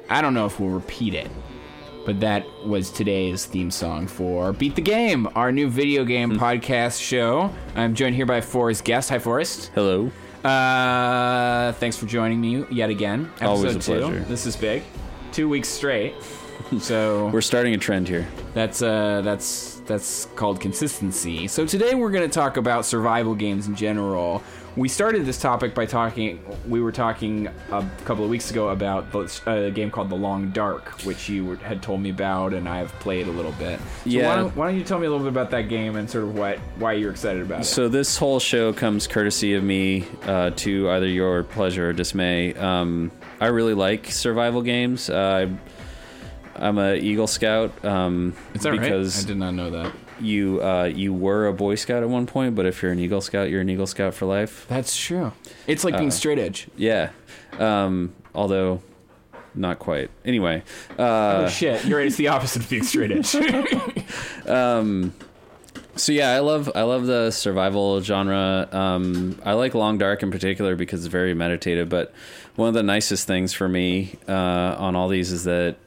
I don't know if we'll repeat it, but that was today's theme song for Beat the Game, our new video game podcast show. I'm joined here by Forrest Guest. Hi, Forrest. Hello. Uh, thanks for joining me yet again. Always a two. pleasure. This is big. Two weeks straight. So We're starting a trend here. that's uh that's that's called consistency. So today we're going to talk about survival games in general. We started this topic by talking. We were talking a couple of weeks ago about the- a game called The Long Dark, which you were, had told me about, and I've played a little bit. So Yeah. Why don't, why don't you tell me a little bit about that game and sort of what why you're excited about it? So this whole show comes courtesy of me uh, to either your pleasure or dismay. Um, I really like survival games. Uh, I'm a Eagle Scout. Um, Is that right? because I did not know that. You uh, you were a Boy Scout at one point, but if you're an Eagle Scout, you're an Eagle Scout for life. That's true. It's like being Uh, straight edge. Yeah. Um, although not quite. Anyway. Uh, oh shit! You're right. It's the opposite of being straight edge. um so yeah i love i love the survival genre um i like long dark in particular because it's very meditative but one of the nicest things for me uh on all these is that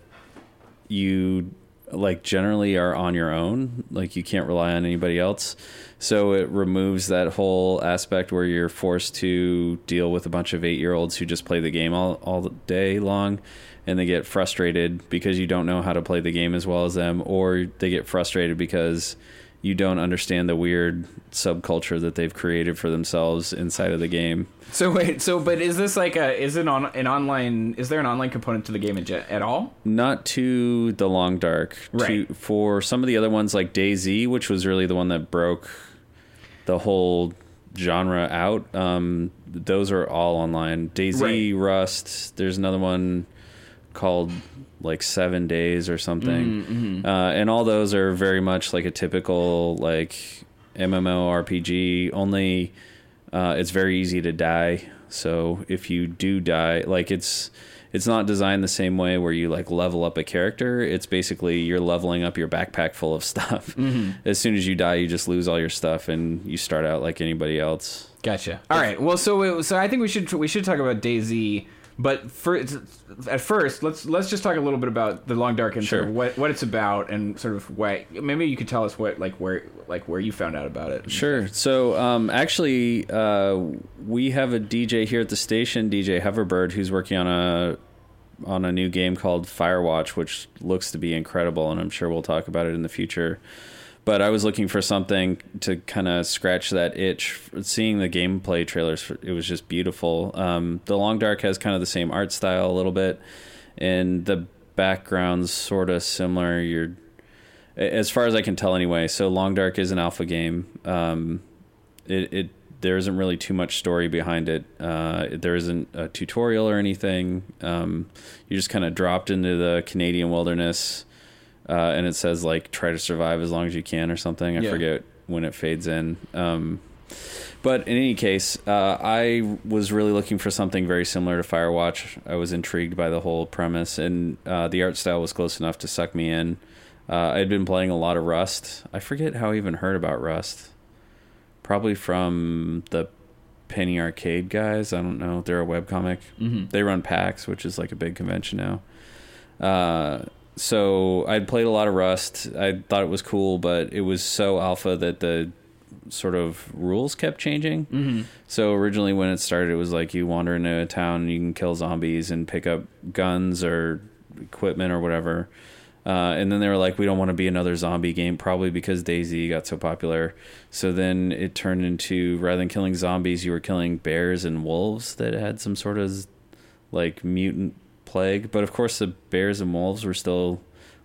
you like generally are on your own like you can't rely on anybody else. So it removes that whole aspect where you're forced to deal with a bunch of eight year olds who just play the game all, all day long and they get frustrated because you don't know how to play the game as well as them or they get frustrated because you don't understand the weird subculture that they've created for themselves inside of the game So wait, so but is this like a is it on an online? Is there an online component to the game at, at all? not to the long dark Right. to, for some of the other ones like DayZ which was really the one that broke the whole genre out um those are all online DayZ rust there's another one called like seven days or something Mhm, mhm. uh, and all those are very much like a typical like MMORPG. Only uh, it's very easy to die. So if you do die, like it's it's not designed the same way where you like level up a character. It's basically you're leveling up your backpack full of stuff. Mhm. As soon as you die, you just lose all your stuff and you start out like anybody else. Gotcha. All right. Well, so so I think we should we should talk about DayZ, but for at first, let's let's just talk a little bit about the Long Dark and sort of what what it's about and sort of why. Maybe you could tell us what like where like where you found out about it. Sure. So um, actually, uh, we have a DJ here at the station, DJ Hoverbird, who's working on a on a new game called Firewatch, which looks to be incredible, and I'm sure we'll talk about it in the future. But I was looking for something to kind of scratch that itch. Seeing the gameplay trailers, it was just beautiful. Um, the Long Dark has kind of the same art style a little bit, and the background's sort of similar. You're as far as I can tell anyway. So Long Dark is an alpha game. Um, it, it there isn't really too much story behind it. Uh, there isn't a tutorial or anything. Um, you're just kind of dropped into the Canadian wilderness, uh, and it says like try to survive as long as you can or something. I Yeah. forget when it fades in. Um, but in any case, uh, I was really looking for something very similar to Firewatch. I was intrigued by the whole premise, and uh, the art style was close enough to suck me in. Uh, I'd been playing a lot of Rust. I forget how I even heard about Rust. Probably from the Penny Arcade guys. I don't know. They're a webcomic. Mhm. They run PAX, which is like a big convention now. So I'd played a lot of Rust. I thought it was cool, but it was so alpha that the sort of rules kept changing. Mhm. So originally, when it started, it was like you wander into a town and you can kill zombies and pick up guns or equipment or whatever. Uh, and then they were like, we don't want to be another zombie game, probably because DayZ got so popular. So then it turned into rather than killing zombies, you were killing bears and wolves that had some sort of like mutant plague. But of course, the bears and wolves were still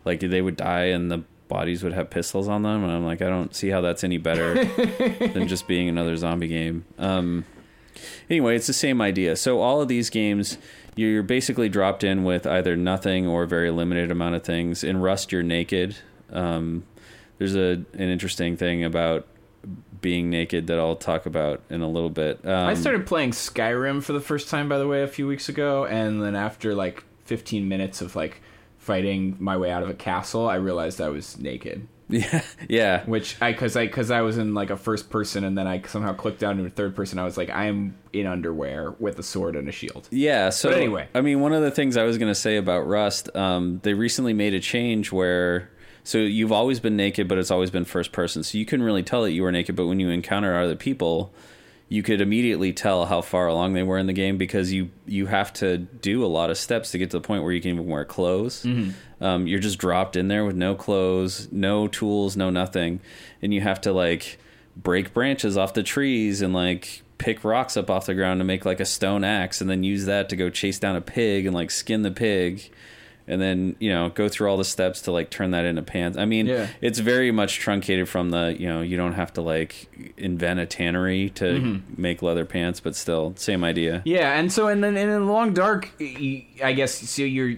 like they would die and the bodies would have pistols on them. And I'm like, I don't see how that's any better than just being another zombie game. Um, anyway, it's the same idea. So all of these games, you're basically dropped in with either nothing or a very limited amount of things. In Rust, you're naked. Um, there's a an interesting thing about being naked that I'll talk about in a little bit. Um, I started playing Skyrim for the first time, by the way, a few weeks ago, and then after like 15 minutes of like fighting my way out of a castle, I realized I was naked. Yeah, yeah. Which I, cause I, cause I was in like a first person, and then I somehow clicked down to a third person. I was like, I am in underwear with a sword and a shield. Yeah. So But anyway. I mean, one of the things I was going to say about Rust, um, they recently made a change where so you've always been naked, but it's always been first person. So you couldn't really tell that you were naked, but when you encounter other people, you could immediately tell how far along they were in the game because you you have to do a lot of steps to get to the point where you can even wear clothes. Mhm. Um, you're just dropped in there with no clothes, no tools, no nothing, and you have to like break branches off the trees and like pick rocks up off the ground to make like a stone axe, and then use that to go chase down a pig and like skin the pig. And then you know go through all the steps to like turn that into pants. I mean, Yeah. it's very much truncated from the you know you don't have to like invent a tannery to Mhm. make leather pants, but still same idea. Yeah, and so and then and in the long dark, i guess so you're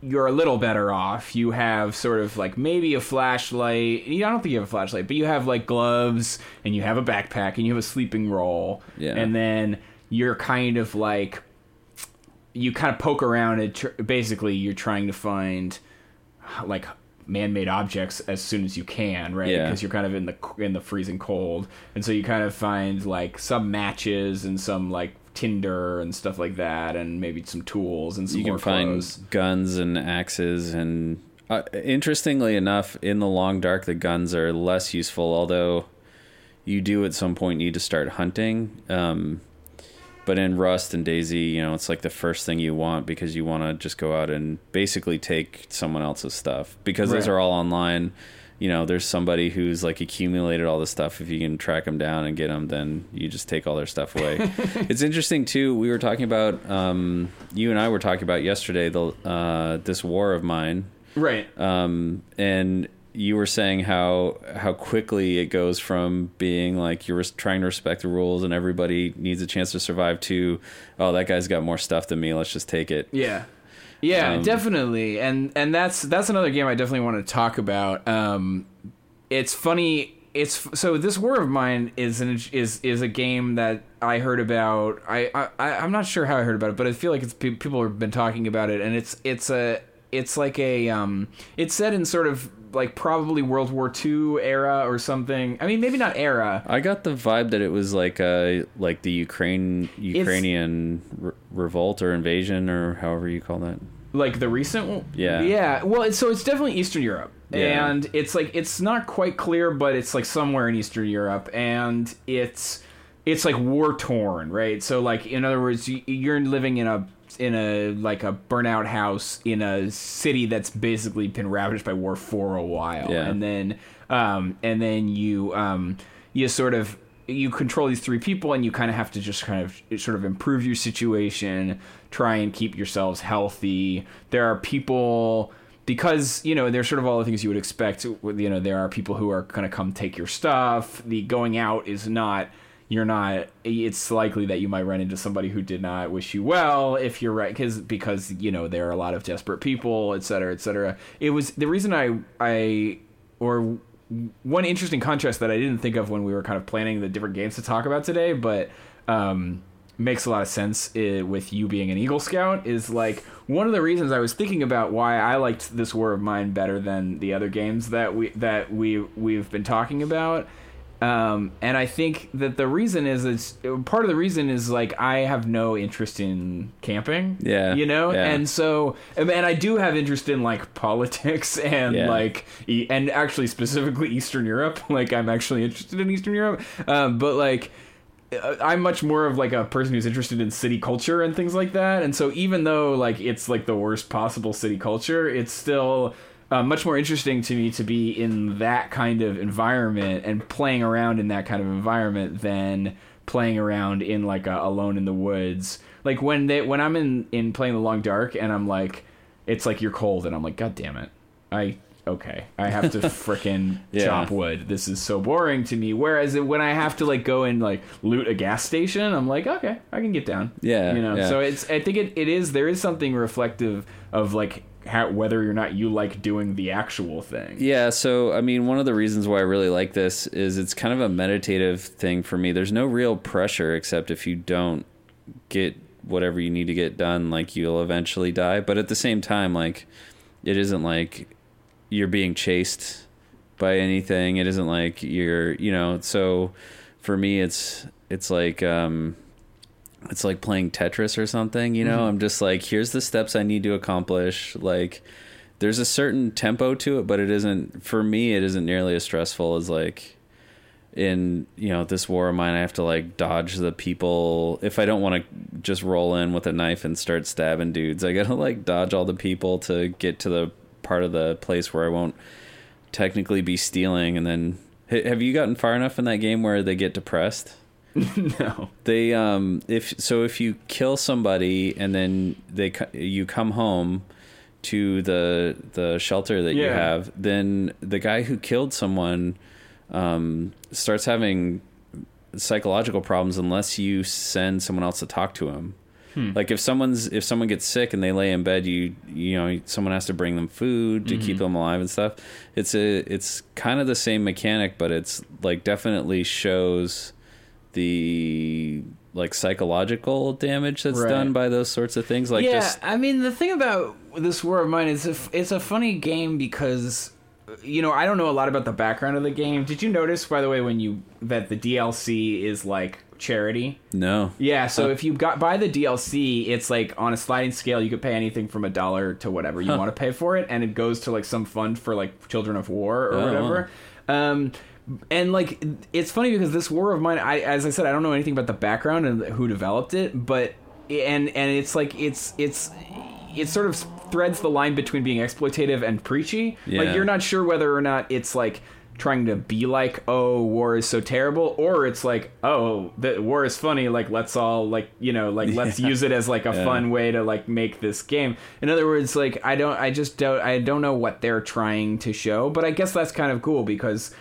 you're a little better off. You have sort of like maybe a flashlight. I don't think you have a flashlight, but you have like gloves and you have a backpack and you have a sleeping roll. Yeah. and then you're kind of like you kind of poke around and tr- basically you're trying to find like man-made objects as soon as you can, right? Yeah. Because you're kind of in the in the freezing cold, and so you kind of find like some matches and some like tinder and stuff like that, and maybe some tools and some you more can find clothes. guns and axes and uh, interestingly enough in the long dark the guns are less useful although you do at some point need to start hunting um, but in rust and DayZ you know it's like the first thing you want because you want to just go out and basically take someone else's stuff. Because those are all online you know there's somebody who's like accumulated all this stuff. If you can track them down and get them then you just take all their stuff away. It's interesting too we were talking about um, you and i were talking about yesterday the uh, this war of mine. Right. um, and you were saying how how quickly it goes from being like you're trying to respect the rules and everybody needs a chance to survive to oh that guy's got more stuff than me let's just take it Yeah. Yeah, Um, definitely. And and that's that's another game I definitely want to talk about. Um it's funny it's so this war of mine is an is is a game that I heard about. I I I'm not sure how I heard about it, but I feel like it's people have been talking about it, and it's it's a it's like a um it's set in sort of like probably World War II era or something. I mean, maybe not era. I got the vibe that it was like uh like the Ukraine Ukrainian re- revolt or invasion or however you call that. like the recent one Yeah. yeah well it's, so it's definitely eastern europe Yeah. and it's like it's not quite clear but it's like somewhere in eastern europe and it's it's like war torn right so like in other words you- you're living in a in a like a burnout house in a city that's basically been ravaged by war for a while. Yeah. and then um and then you um you sort of you control these three people and you kind of have to just kind of sort of improve your situation try and keep yourselves healthy. There are people because you know there's sort of all the things you would expect you know there are people who are going to come take your stuff. The going out is not you're not it's likely that you might run into somebody who did not wish you well if you're right because because you know there are a lot of desperate people et cetera et cetera it was the reason i i or one interesting contrast that I didn't think of when we were kind of planning the different games to talk about today, but um, makes a lot of sense uh with you being an Eagle Scout is like one of the reasons I was thinking about why I liked this War of Mine better than the other games that we that we we've been talking about. Um, and I think that the reason is it's part of the reason is like I have no interest in camping. Yeah, you know, yeah. and so and I do have interest in like politics and Yeah. like and actually specifically Eastern Europe. Like I'm actually interested in Eastern Europe, um, but like I'm much more of like a person who's interested in city culture and things like that. And so even though like it's like the worst possible city culture, it's still uh, much more interesting to me to be in that kind of environment and playing around in that kind of environment than playing around in like a alone in the woods. Like when they when I'm in in playing the long dark and I'm like it's like you're cold and I'm like god damn it. I okay. I have to frickin' Yeah. chop wood. This is so boring to me. Whereas when I have to like go and like loot a gas station, I'm like, okay, I can get down. Yeah, you know. yeah. So it's I think it, it is there is something reflective of like how whether or not you like doing the actual thing. Yeah, so I mean, one of the reasons why I really like this is it's kind of a meditative thing for me. There's no real pressure except if you don't get whatever you need to get done, like you'll eventually die. But at the same time, like it isn't like you're being chased by anything. It isn't like you're, you know, so for me it's it's like um it's like playing Tetris or something, you know? Mhm. I'm just like here's the steps I need to accomplish. Like there's a certain tempo to it, but it isn't for me it isn't nearly as stressful as like in you know this war of mine i have to like dodge the people if i don't want to just roll in with a knife and start stabbing dudes i gotta like dodge all the people to get to the part of the place where i won't technically be stealing and then have you gotten far enough in that game where they get depressed no they um if so if you kill somebody and then they you come home to the the shelter that you have then the guy who killed someone um starts having psychological problems unless you send someone else to talk to him Hmm. like if someone's if someone gets sick and they lay in bed you you know someone has to bring them food to keep Mhm. them alive and stuff it's a it's kind of the same mechanic but it's like definitely shows the like psychological damage that's Right. done by those sorts of things like yeah, just I mean the thing about this war of mine is if it's a funny game because you know I don't know a lot about the background of the game. Did you notice by the way when you that the DLC is like charity? no Yeah, so Uh, if you got buy the DLC, it's like on a sliding scale. You could pay anything from a dollar to whatever you Huh. want to pay for it, and it goes to like some fund for like Children of War or Oh, whatever. Um, and like it's funny because this War of Mine, I as I said, I don't know anything about the background and who developed it, but and and it's like it's it's it sort of threads the line between being exploitative and preachy. Yeah. Like you're not sure whether or not it's like trying to be like, oh, war is so terrible, or it's like, oh, the war is funny. Like let's all like you know like let's Yeah. use it as like a Yeah. fun way to like make this game. In other words, like I don't, I just don't, I don't know what they're trying to show, but I guess that's kind of cool because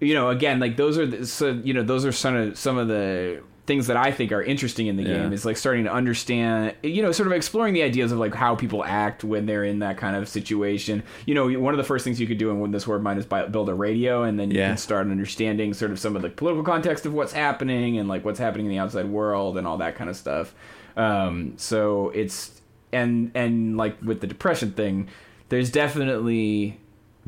you know again like those are the, so you know those are some of some of the things that I think are interesting in the Yeah. game is like starting to understand, you know, sort of exploring the ideas of like how people act when they're in that kind of situation. You know, one of the first things you could do in this of Mine is buy, build a radio, and then you Yeah. can start understanding sort of some of the political context of what's happening and like what's happening in the outside world and all that kind of stuff. Um, so it's and and like with the depression thing, there's definitely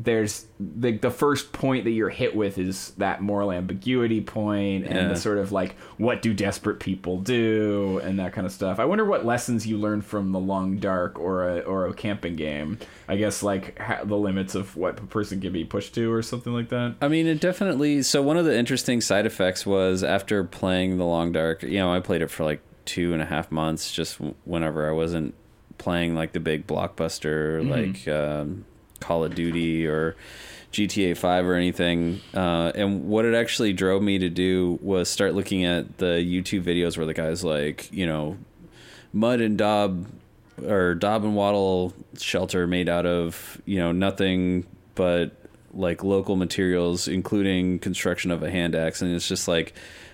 there's the the first point that you're hit with is that moral ambiguity point and Yeah. the sort of like what do desperate people do and that kind of stuff. I wonder what lessons you learned from the Long Dark or a or a camping game. I guess like ha- the limits of what a person can be pushed to or something like that. I mean, it definitely. So one of the interesting side effects was after playing the Long Dark. You know, I played it for like two and a half months, just whenever I wasn't playing like the big blockbuster, Mhm. like um, Call of Duty or GTA Five or anything. Uh, and what it actually drove me to do was start looking at the YouTube videos where the guys like, you know, mud and daub or daub and wattle shelter made out of you know nothing but like local materials including construction of a hand axe and it's just like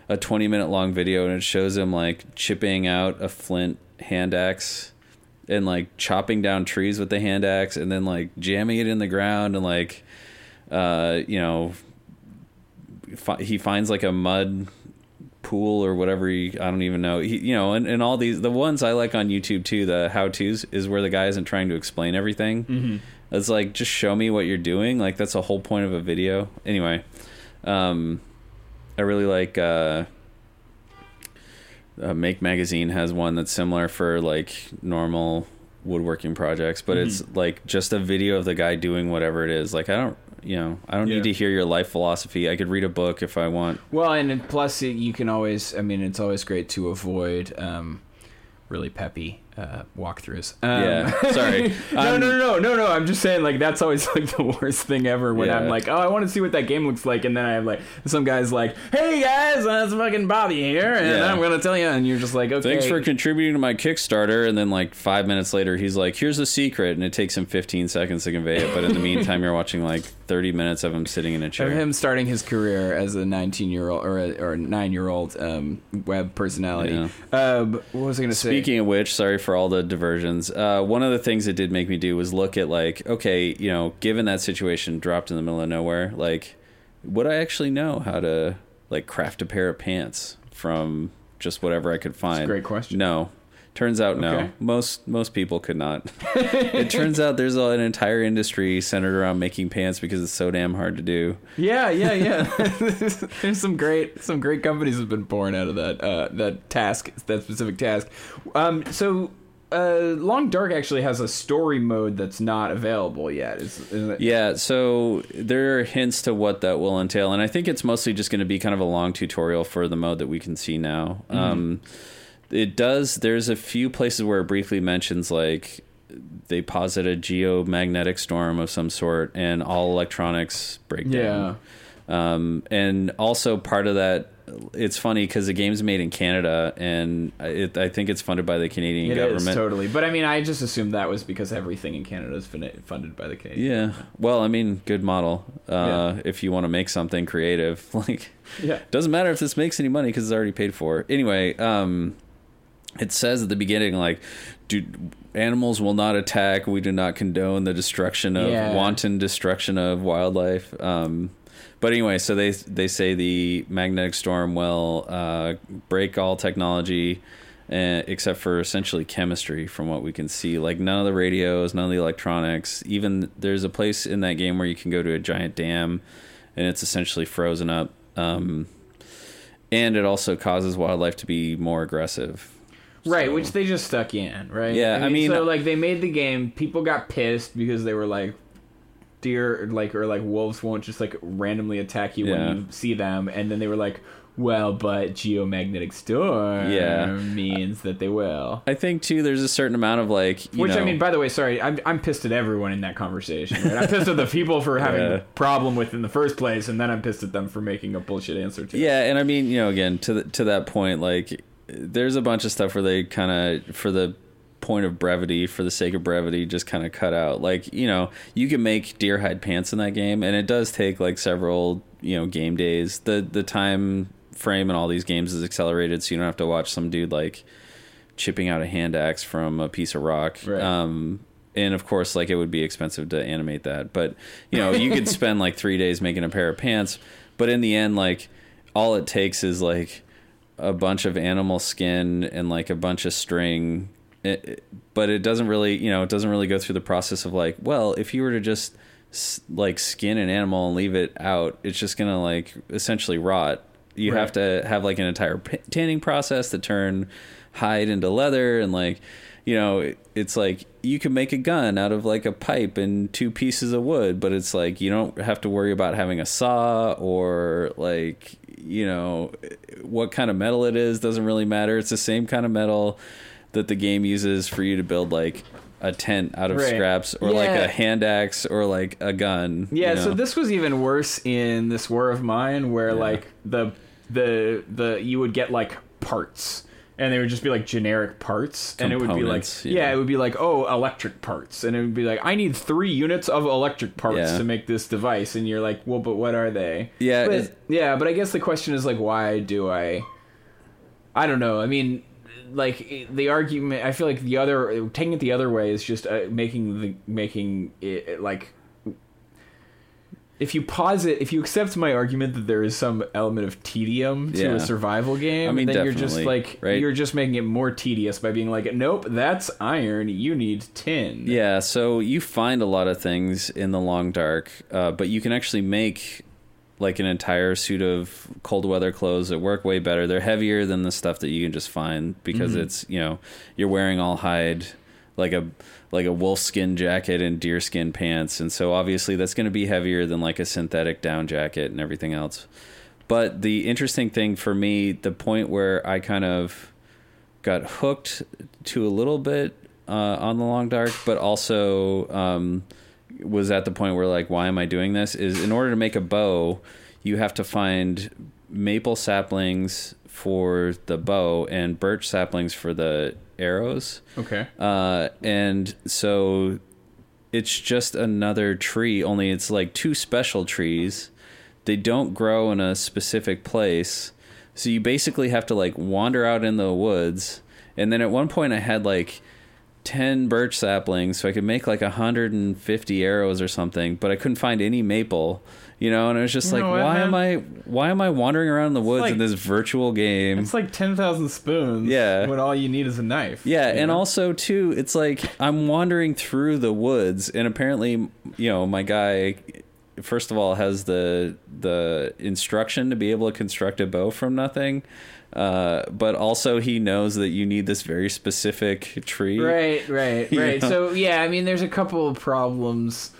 a 20 minute long video and it shows him like chipping out a flint hand axe and like chopping down trees with the hand axe and then like jamming it in the ground and like uh you know fi- he finds like a mud pool or whatever he, I don't even know. He, you know, and, and all these the ones I like on YouTube too, the how tos is where the guy isn't trying to explain everything. Mhm. It's like just show me what you're doing. Like that's the whole point of a video. Anyway, um, I really like uh, uh, Make Magazine has one that's similar for like normal woodworking projects, but it's like just a video of the guy doing whatever it is. Like I don't, you know, I don't Yeah. need to hear your life philosophy. I could read a book if I want. Well, and plus you can always, I mean, it's always great to avoid um, really peppy uh, walkthroughs. Um, Yeah, sorry. no, I'm- no, no, no, no, no. I'm just saying, like, that's always like the worst thing ever when Yeah. I'm like, oh, I want to see what that game looks like, and then I have like some guys like, hey guys, uh, it's fucking Bobby here, and Yeah. I'm gonna tell you, and you're just like, okay, Thanks for contributing to my Kickstarter. And then, like five minutes later, he's like, "Here's the secret," and it takes him 15 seconds to convey it. But in the meantime, you're watching like 30 minutes of him sitting in a chair, Of him starting his career as a 19 year old or a, or nine year old um, web personality. Yeah. Um, what was I going to say? Speaking of which, sorry for all the diversions. Uh, one of the things it did make me do was look at like, okay, you know, given that situation dropped in the middle of nowhere, like, would I actually know how to like craft a pair of pants from just whatever I could find? great question. No. Turns out no. Okay. Most most people could not. it turns out there's an entire industry centered around making pants because it's so damn hard to do. Yeah, yeah, yeah. There's some great some great companies have been born out of that uh, that task, that specific task. Um, so. Uh, Long Dark actually has a story mode that's not available yet. Is, is? Yeah, so there are hints to what that will entail, and I think it's mostly just going to be kind of a long tutorial for the mode that we can see now. Mhm. Um, it does. There's a few places where it briefly mentions like they posit a geomagnetic storm of some sort, and all electronics break down. Um, and also part of that, it's funny because the game's made in Canada, and it, I think it's funded by the Canadian It government. is totally. But I mean, I just assumed that was because everything in Canada is funded by the Canadian. Yeah. Well, I mean, good model. Uh, If you want to make something creative, like, Yeah. doesn't matter if this makes any money because it's already paid for. Anyway, um, it says at the beginning, like, do animals will not attack. We do not condone the destruction of Yeah. wanton destruction of wildlife. Um, but anyway, so they they say the magnetic storm will uh, break all technology. Uh, except for essentially chemistry, from what we can see, like none of the radios, none of the electronics. Even there's a place in that game where you can go to a giant dam, and it's essentially frozen up. Um, and it also causes wildlife to be more aggressive. Right, which they just stuck in, right? Yeah, I mean- so like they made the game. People got pissed because they were like, deer, like or like wolves won't just like randomly attack you Yeah. when you see them, and then they were like, well, but geomagnetic storm Yeah. means that they will. I think too. There's a certain amount of like, you Which know, I mean, by the way, sorry, I'm I'm pissed at everyone in that conversation. Right? I'm pissed at the people for having Yeah. a problem with in the first place, and then I'm pissed at them for making a bullshit answer to. it. Yeah, and I mean, you know, again to the, to that point, like there's a bunch of stuff where they kind of for the point of brevity, for the sake of brevity, just kind of cut out. Like you know, you can make deer hide pants in that game, and it does take like several you know game days. The the time frame in all these games is accelerated, so you don't have to watch some dude like chipping out a hand axe from a piece of rock. Right. Um, and of course, like it would be expensive to animate that, but you know, you could spend like three days making a pair of pants, but in the end, like all it takes is like a bunch of animal skin and like a bunch of string. It, it- but it doesn't really, you know, it doesn't really go through the process of like, well, if you were to just like skin an animal and leave it out, it's just gonna like essentially rot. You Right. have to have like an entire tanning process to turn hide into leather and like you know it's like you can make a gun out of like a pipe and two pieces of wood but it's like you don't have to worry about having a saw or like you know what kind of metal it is doesn't really matter it's the same kind of metal that the game uses for you to build like a tent out of Right. scraps or like a hand axe or like a gun Yeah, you know? so this was even worse in this war of mine, where like the the the you would get like parts, and they would just be like generic parts, and it would be like yeah. yeah. it would be like oh electric parts, and it would be like I need three units of electric parts Yeah. to make this device, and you're like well, but what are they? Yeah, but, yeah, but I guess the question is like why do I? I don't know. I mean, like the argument. I feel like the other taking it the other way is just uh, making the making it like if you pause it, if you accept my argument that there is some element of tedium to Yeah. a survival game, I mean, then you're just like right? you're just making it more tedious by being like, nope, that's iron. You need tin. Yeah, so you find a lot of things in the long dark, uh, but you can actually make like an entire suit of cold weather clothes that work way better. They're heavier than the stuff that you can just find because Mhm. it's you know you're wearing all hide like a like a wolf skin jacket and deer skin pants, and so obviously that's going to be heavier than like a synthetic down jacket and everything else. But the interesting thing for me, the point where I kind of got hooked to a little bit uh, on the long dark, but also um, was at the point where like, why am I doing this? Is in order to make a bow, you have to find maple saplings for the bow and birch saplings for the arrows. Okay. Uh, and so it's just another tree, only it's like two special trees. They don't grow in a specific place. So you basically have to like wander out in the woods. And then at one point I had like 10 birch saplings so I could make like 150 arrows or something, but I couldn't find any maple, you know, and I was just You like what, why am I why am I wandering around in the woods like- in this virtual game? It's like ten thousand spoons. Yeah. When all you need is a knife. Yeah, and know? also too, it's like I'm wandering through the woods, and apparently, you know, my guy, first of all, has the the instruction to be able to construct a bow from nothing, uh, but also he knows that you need this very specific tree. Right, right, right. know? So yeah, I mean, there's a couple of problems.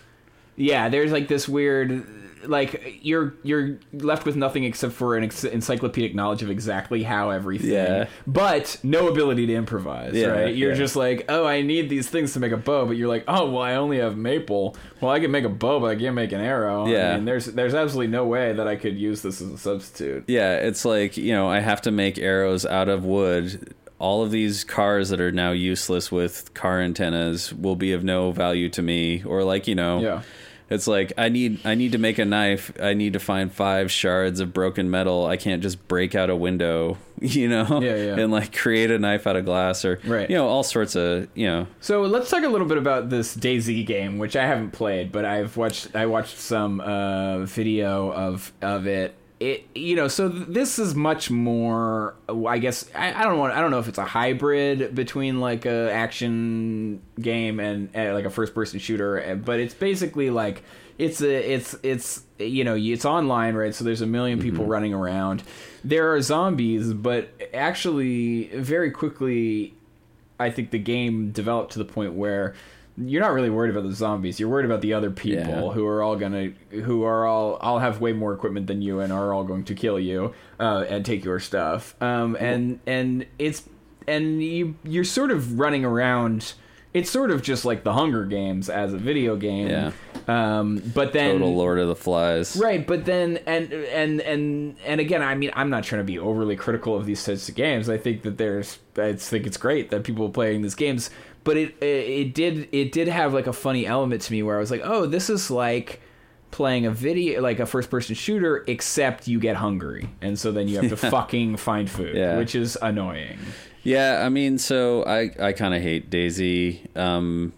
Yeah, there's like this weird, like you're you're left with nothing except for an ex- encyclopedic knowledge of exactly how everything. Yeah. But no ability to improvise. Yeah, right. You're yeah. just like, oh, I need these things to make a bow, but you're like, oh, well, I only have maple. Well, I can make a bow, but I can't make an arrow. Yeah. I mean, there's there's absolutely no way that I could use this as a substitute. Yeah, it's like, you know, I have to make arrows out of wood. All of these cars that are now useless with car antennas will be of no value to me or like, you know, Yeah. It's like I need I need to make a knife. I need to find five shards of broken metal. I can't just break out a window, you know, Yeah, yeah. and like create a knife out of glass or Right. you know all sorts of you know So let's talk a little bit about this DayZ game, which I haven't played, but I've watched. I watched some uh, video of of it. It you know, so th- this is much more. I guess I, I don't want. I don't know if it's a hybrid between like a action game and uh, like a first person shooter, uh, but it's basically like it's a it's it's you know it's online right so there's a 1000000 people running around there are zombies but actually very quickly I think the game developed to the point where you're not really worried about the zombies. You're worried about the other people Yeah. who are all gonna, who are all, all have way more equipment than you and are all going to kill you uh, and take your stuff. Um, and and it's and you you're sort of running around. It's sort of just like the Hunger Games as a video game. Yeah. Um, but then total Lord of the Flies. Right, but then and and and and again, I mean, I'm not trying to be overly critical of these types of games. I think that there's, I think it's great that people are playing these games, but it it, it did it did have like a funny element to me where I was like, oh, this is like playing a video like a first person shooter except you get hungry and so then you have to fucking find food Yeah. which is annoying Yeah, I mean, so I I kind of hate DayZ. Um,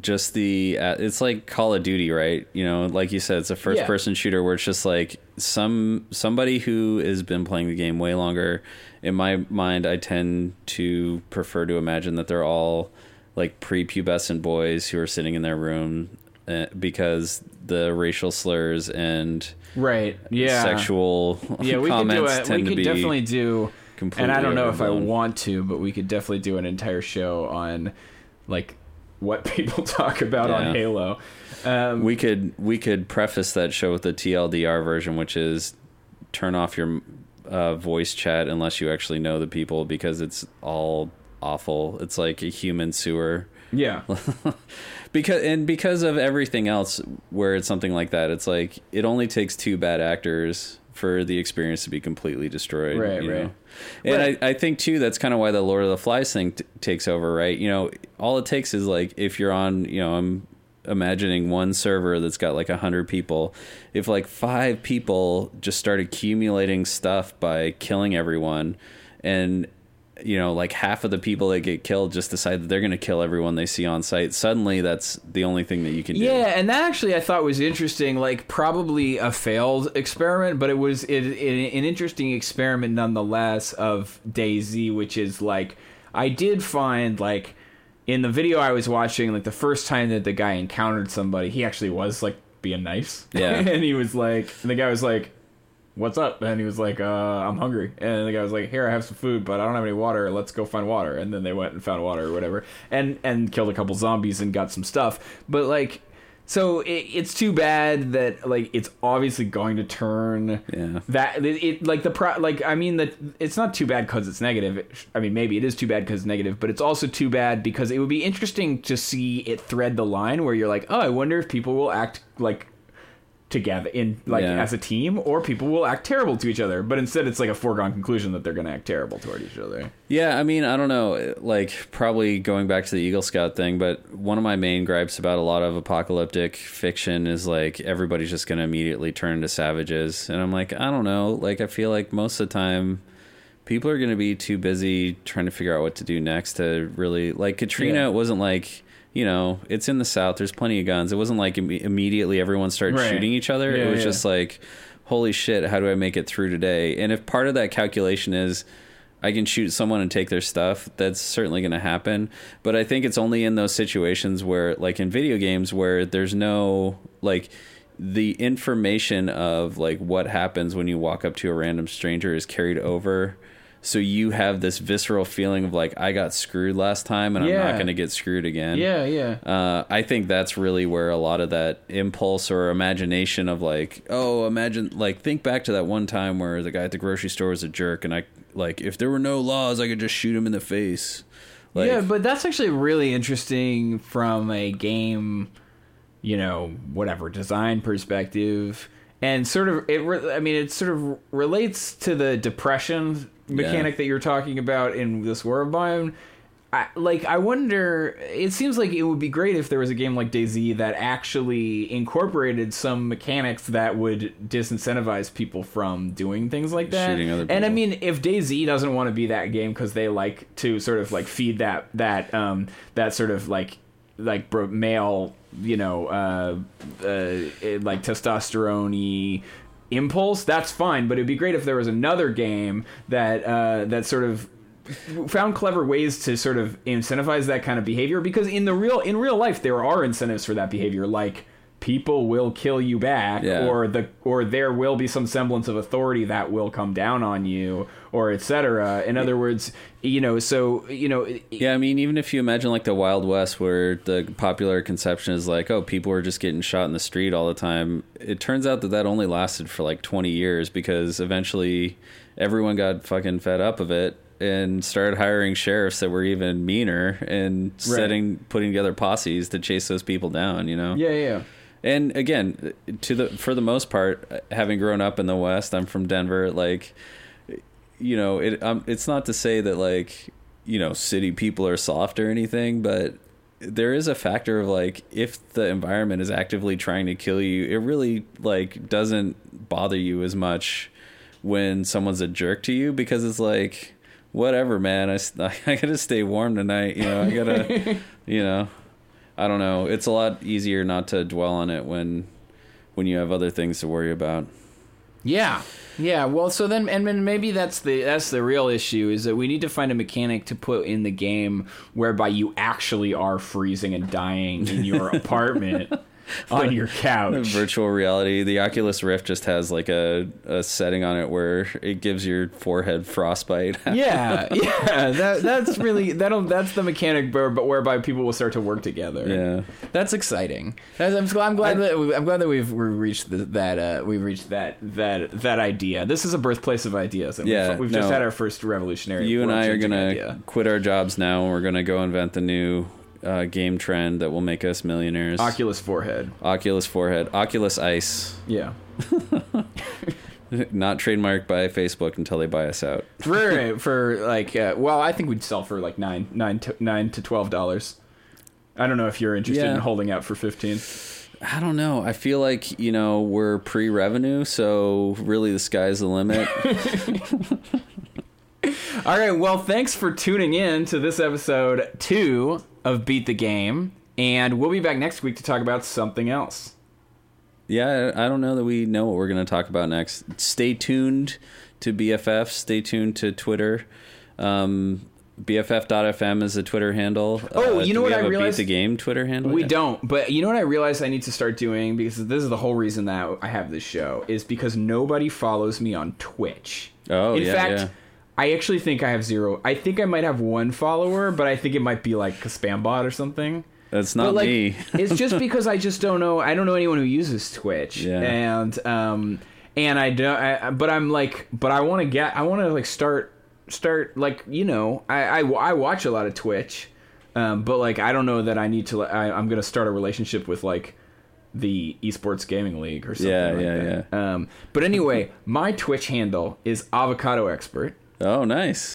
just the uh, it's like Call of Duty, right? You know, like you said, it's a first person shooter where it's just like some somebody who has been playing the game way longer. In my mind, I tend to prefer to imagine that they're all like prepubescent boys who are sitting in their room uh, because the racial slurs and right yeah. sexual yeah we could do comments it we tend to could be definitely do and i don't know if i want to but we could definitely do an entire show on like what people talk about Yeah. on halo. Um, we could we could preface that show with the TLDR version, which is turn off your uh, voice chat unless you actually know the people because it's all awful. It's like a human sewer. yeah because and because of everything else where it's something like that, it's like it only takes two bad actors for the experience to be completely destroyed. Right, you right. know? And Right. I, I think too that's kind of why the Lord of the Flies thing t- takes over, right? You know, all it takes is like if you're on, you know, I'm imagining one server that's got like a hundred people. If like five people just start accumulating stuff by killing everyone, and you know, like half of the people that get killed just decide that they're going to kill everyone they see on sight. Suddenly, that's the only thing that you can do. Yeah, and that actually I thought was interesting. Like probably a failed experiment, but it was it, it, an interesting experiment nonetheless of DayZ which is like I did find like in the video I was watching, like the first time that the guy encountered somebody, he actually was like being nice. Yeah. and he was like, and the guy was like. What's up? And he was like, uh, I'm hungry. And the guy was like, Here, I have some food, but I don't have any water. Let's go find water. And then they went and found water or whatever, and and killed a couple zombies and got some stuff. But like, so it, it's too bad that like it's obviously going to turn Yeah. that it, it like the pro like I mean that it's not too bad because it's negative. I mean maybe it is too bad because it's negative, but it's also too bad because it would be interesting to see it thread the line where you're like, oh, I wonder if people will act like together in like Yeah. as a team or people will act terrible to each other but instead it's like a foregone conclusion that they're going to act terrible toward each other Yeah, I mean, I don't know, like probably going back to the Eagle Scout thing, but one of my main gripes about a lot of apocalyptic fiction is like everybody's just going to immediately turn into savages. And I'm like, I don't know, like I feel like most of the time people are going to be too busy trying to figure out what to do next to really like Katrina Yeah. it wasn't like you know, it's in the South. There's plenty of guns. It wasn't like imme- immediately everyone started Right. shooting each other. Yeah, it was yeah. just like, holy shit, how do I make it through today? And if part of that calculation is I can shoot someone and take their stuff, that's certainly going to happen. But I think it's only in those situations where, like in video games, where there's no, like, the information of like what happens when you walk up to a random stranger is carried over so you have this visceral feeling of like i got screwed last time and i'm not going to get screwed again Yeah, yeah. uh, I think that's really where a lot of that impulse or imagination of like, oh, imagine like think back to that one time where the guy at the grocery store was a jerk, and I like if there were no laws, I could just shoot him in the face. Like, yeah, but that's actually really interesting from a game, you know, whatever design perspective, and sort of it. Re- I mean, it sort of relates to the depression mechanic that you're talking about in this war of mine. I, like, I wonder. It seems like it would be great if there was a game like DayZ that actually incorporated some mechanics that would disincentivize people from doing things like that. Shooting other And I mean, if DayZ doesn't want to be that game because they like to sort of like feed that that um that sort of like like bro- male you know uh, uh like testosterone impulse that's fine but it'd be great if there was another game that uh that sort of found clever ways to sort of incentivize that kind of behavior because in the real in real life there are incentives for that behavior like people will kill you back Yeah. or the or there will be some semblance of authority that will come down on you or etc in other words you know so you know Yeah, I mean, even if you imagine like the Wild West, where the popular conception is like, oh, people were just getting shot in the street all the time. It turns out that that only lasted for like 20 years because eventually everyone got fucking fed up of it and started hiring sheriffs that were even meaner and setting, putting together posses to chase those people down. You know? yeah yeah and again to the for the most part having grown up in the west i'm from denver like you know it um, it's not to say that like you know city people are soft or anything but there is a factor of like if the environment is actively trying to kill you, it really like doesn't bother you as much when someone's a jerk to you because it's like whatever, man. I, I gotta stay warm tonight. You know, I gotta, you know, I don't know. It's a lot easier not to dwell on it when when you have other things to worry about. Yeah, yeah. Well, so then, and then maybe that's the that's the real issue is that we need to find a mechanic to put in the game whereby you actually are freezing and dying in your apartment on your couch. Virtual reality. The Oculus Rift just has like a, a setting on it where it gives your forehead frostbite. yeah, yeah. That that's really that'll that's the mechanic but whereby people will start to work together. Yeah. that's exciting. That's, I'm, glad- I'm glad that we, I'm glad that we've we've reached the, that uh, we've reached that that that idea. This is a birthplace of ideas. And Yeah, we've, we've just had our first revolutionary. you and I are gonna idea. quit our jobs now, and we're gonna go invent the new uh, game trend that will make us millionaires. Oculus forehead. Oculus forehead. Oculus Ice. Yeah. Not trademarked by Facebook until they buy us out. right, for like uh, well i think we'd sell for like nine nine to nine to twelve dollars i don't know if you're interested Yeah. in holding out for 15 I don't know. I feel like you know we're pre-revenue, so really the sky's the limit. all right well thanks for tuning in to this episode two of beat the game and we'll be back next week to talk about something else yeah, I don't know that we know what we're going to talk about next. Stay tuned to BFF. Stay tuned to Twitter. Um, BFF.fm is a Twitter handle. Oh, Uh, you know what have I realized? Beat the game Twitter handle. we don't but you know what i realized i need to start doing because this is the whole reason that i have this show is because nobody follows me on twitch Oh, in yeah, fact yeah. I actually think I have zero. I think I might have one follower, but I think it might be like a spam bot or something. That's not like, me. it's just because I just don't know. I don't know anyone who uses Twitch, Yeah. and um, and I don't. I, but I'm like, but I want to get. I want to like start start like you know. I, I I watch a lot of Twitch, um, but like I don't know that I need to. I, I'm gonna start a relationship with like the esports gaming league or something. Yeah, like yeah, that. Um, but anyway, my Twitch handle is avocado expert. Oh, nice.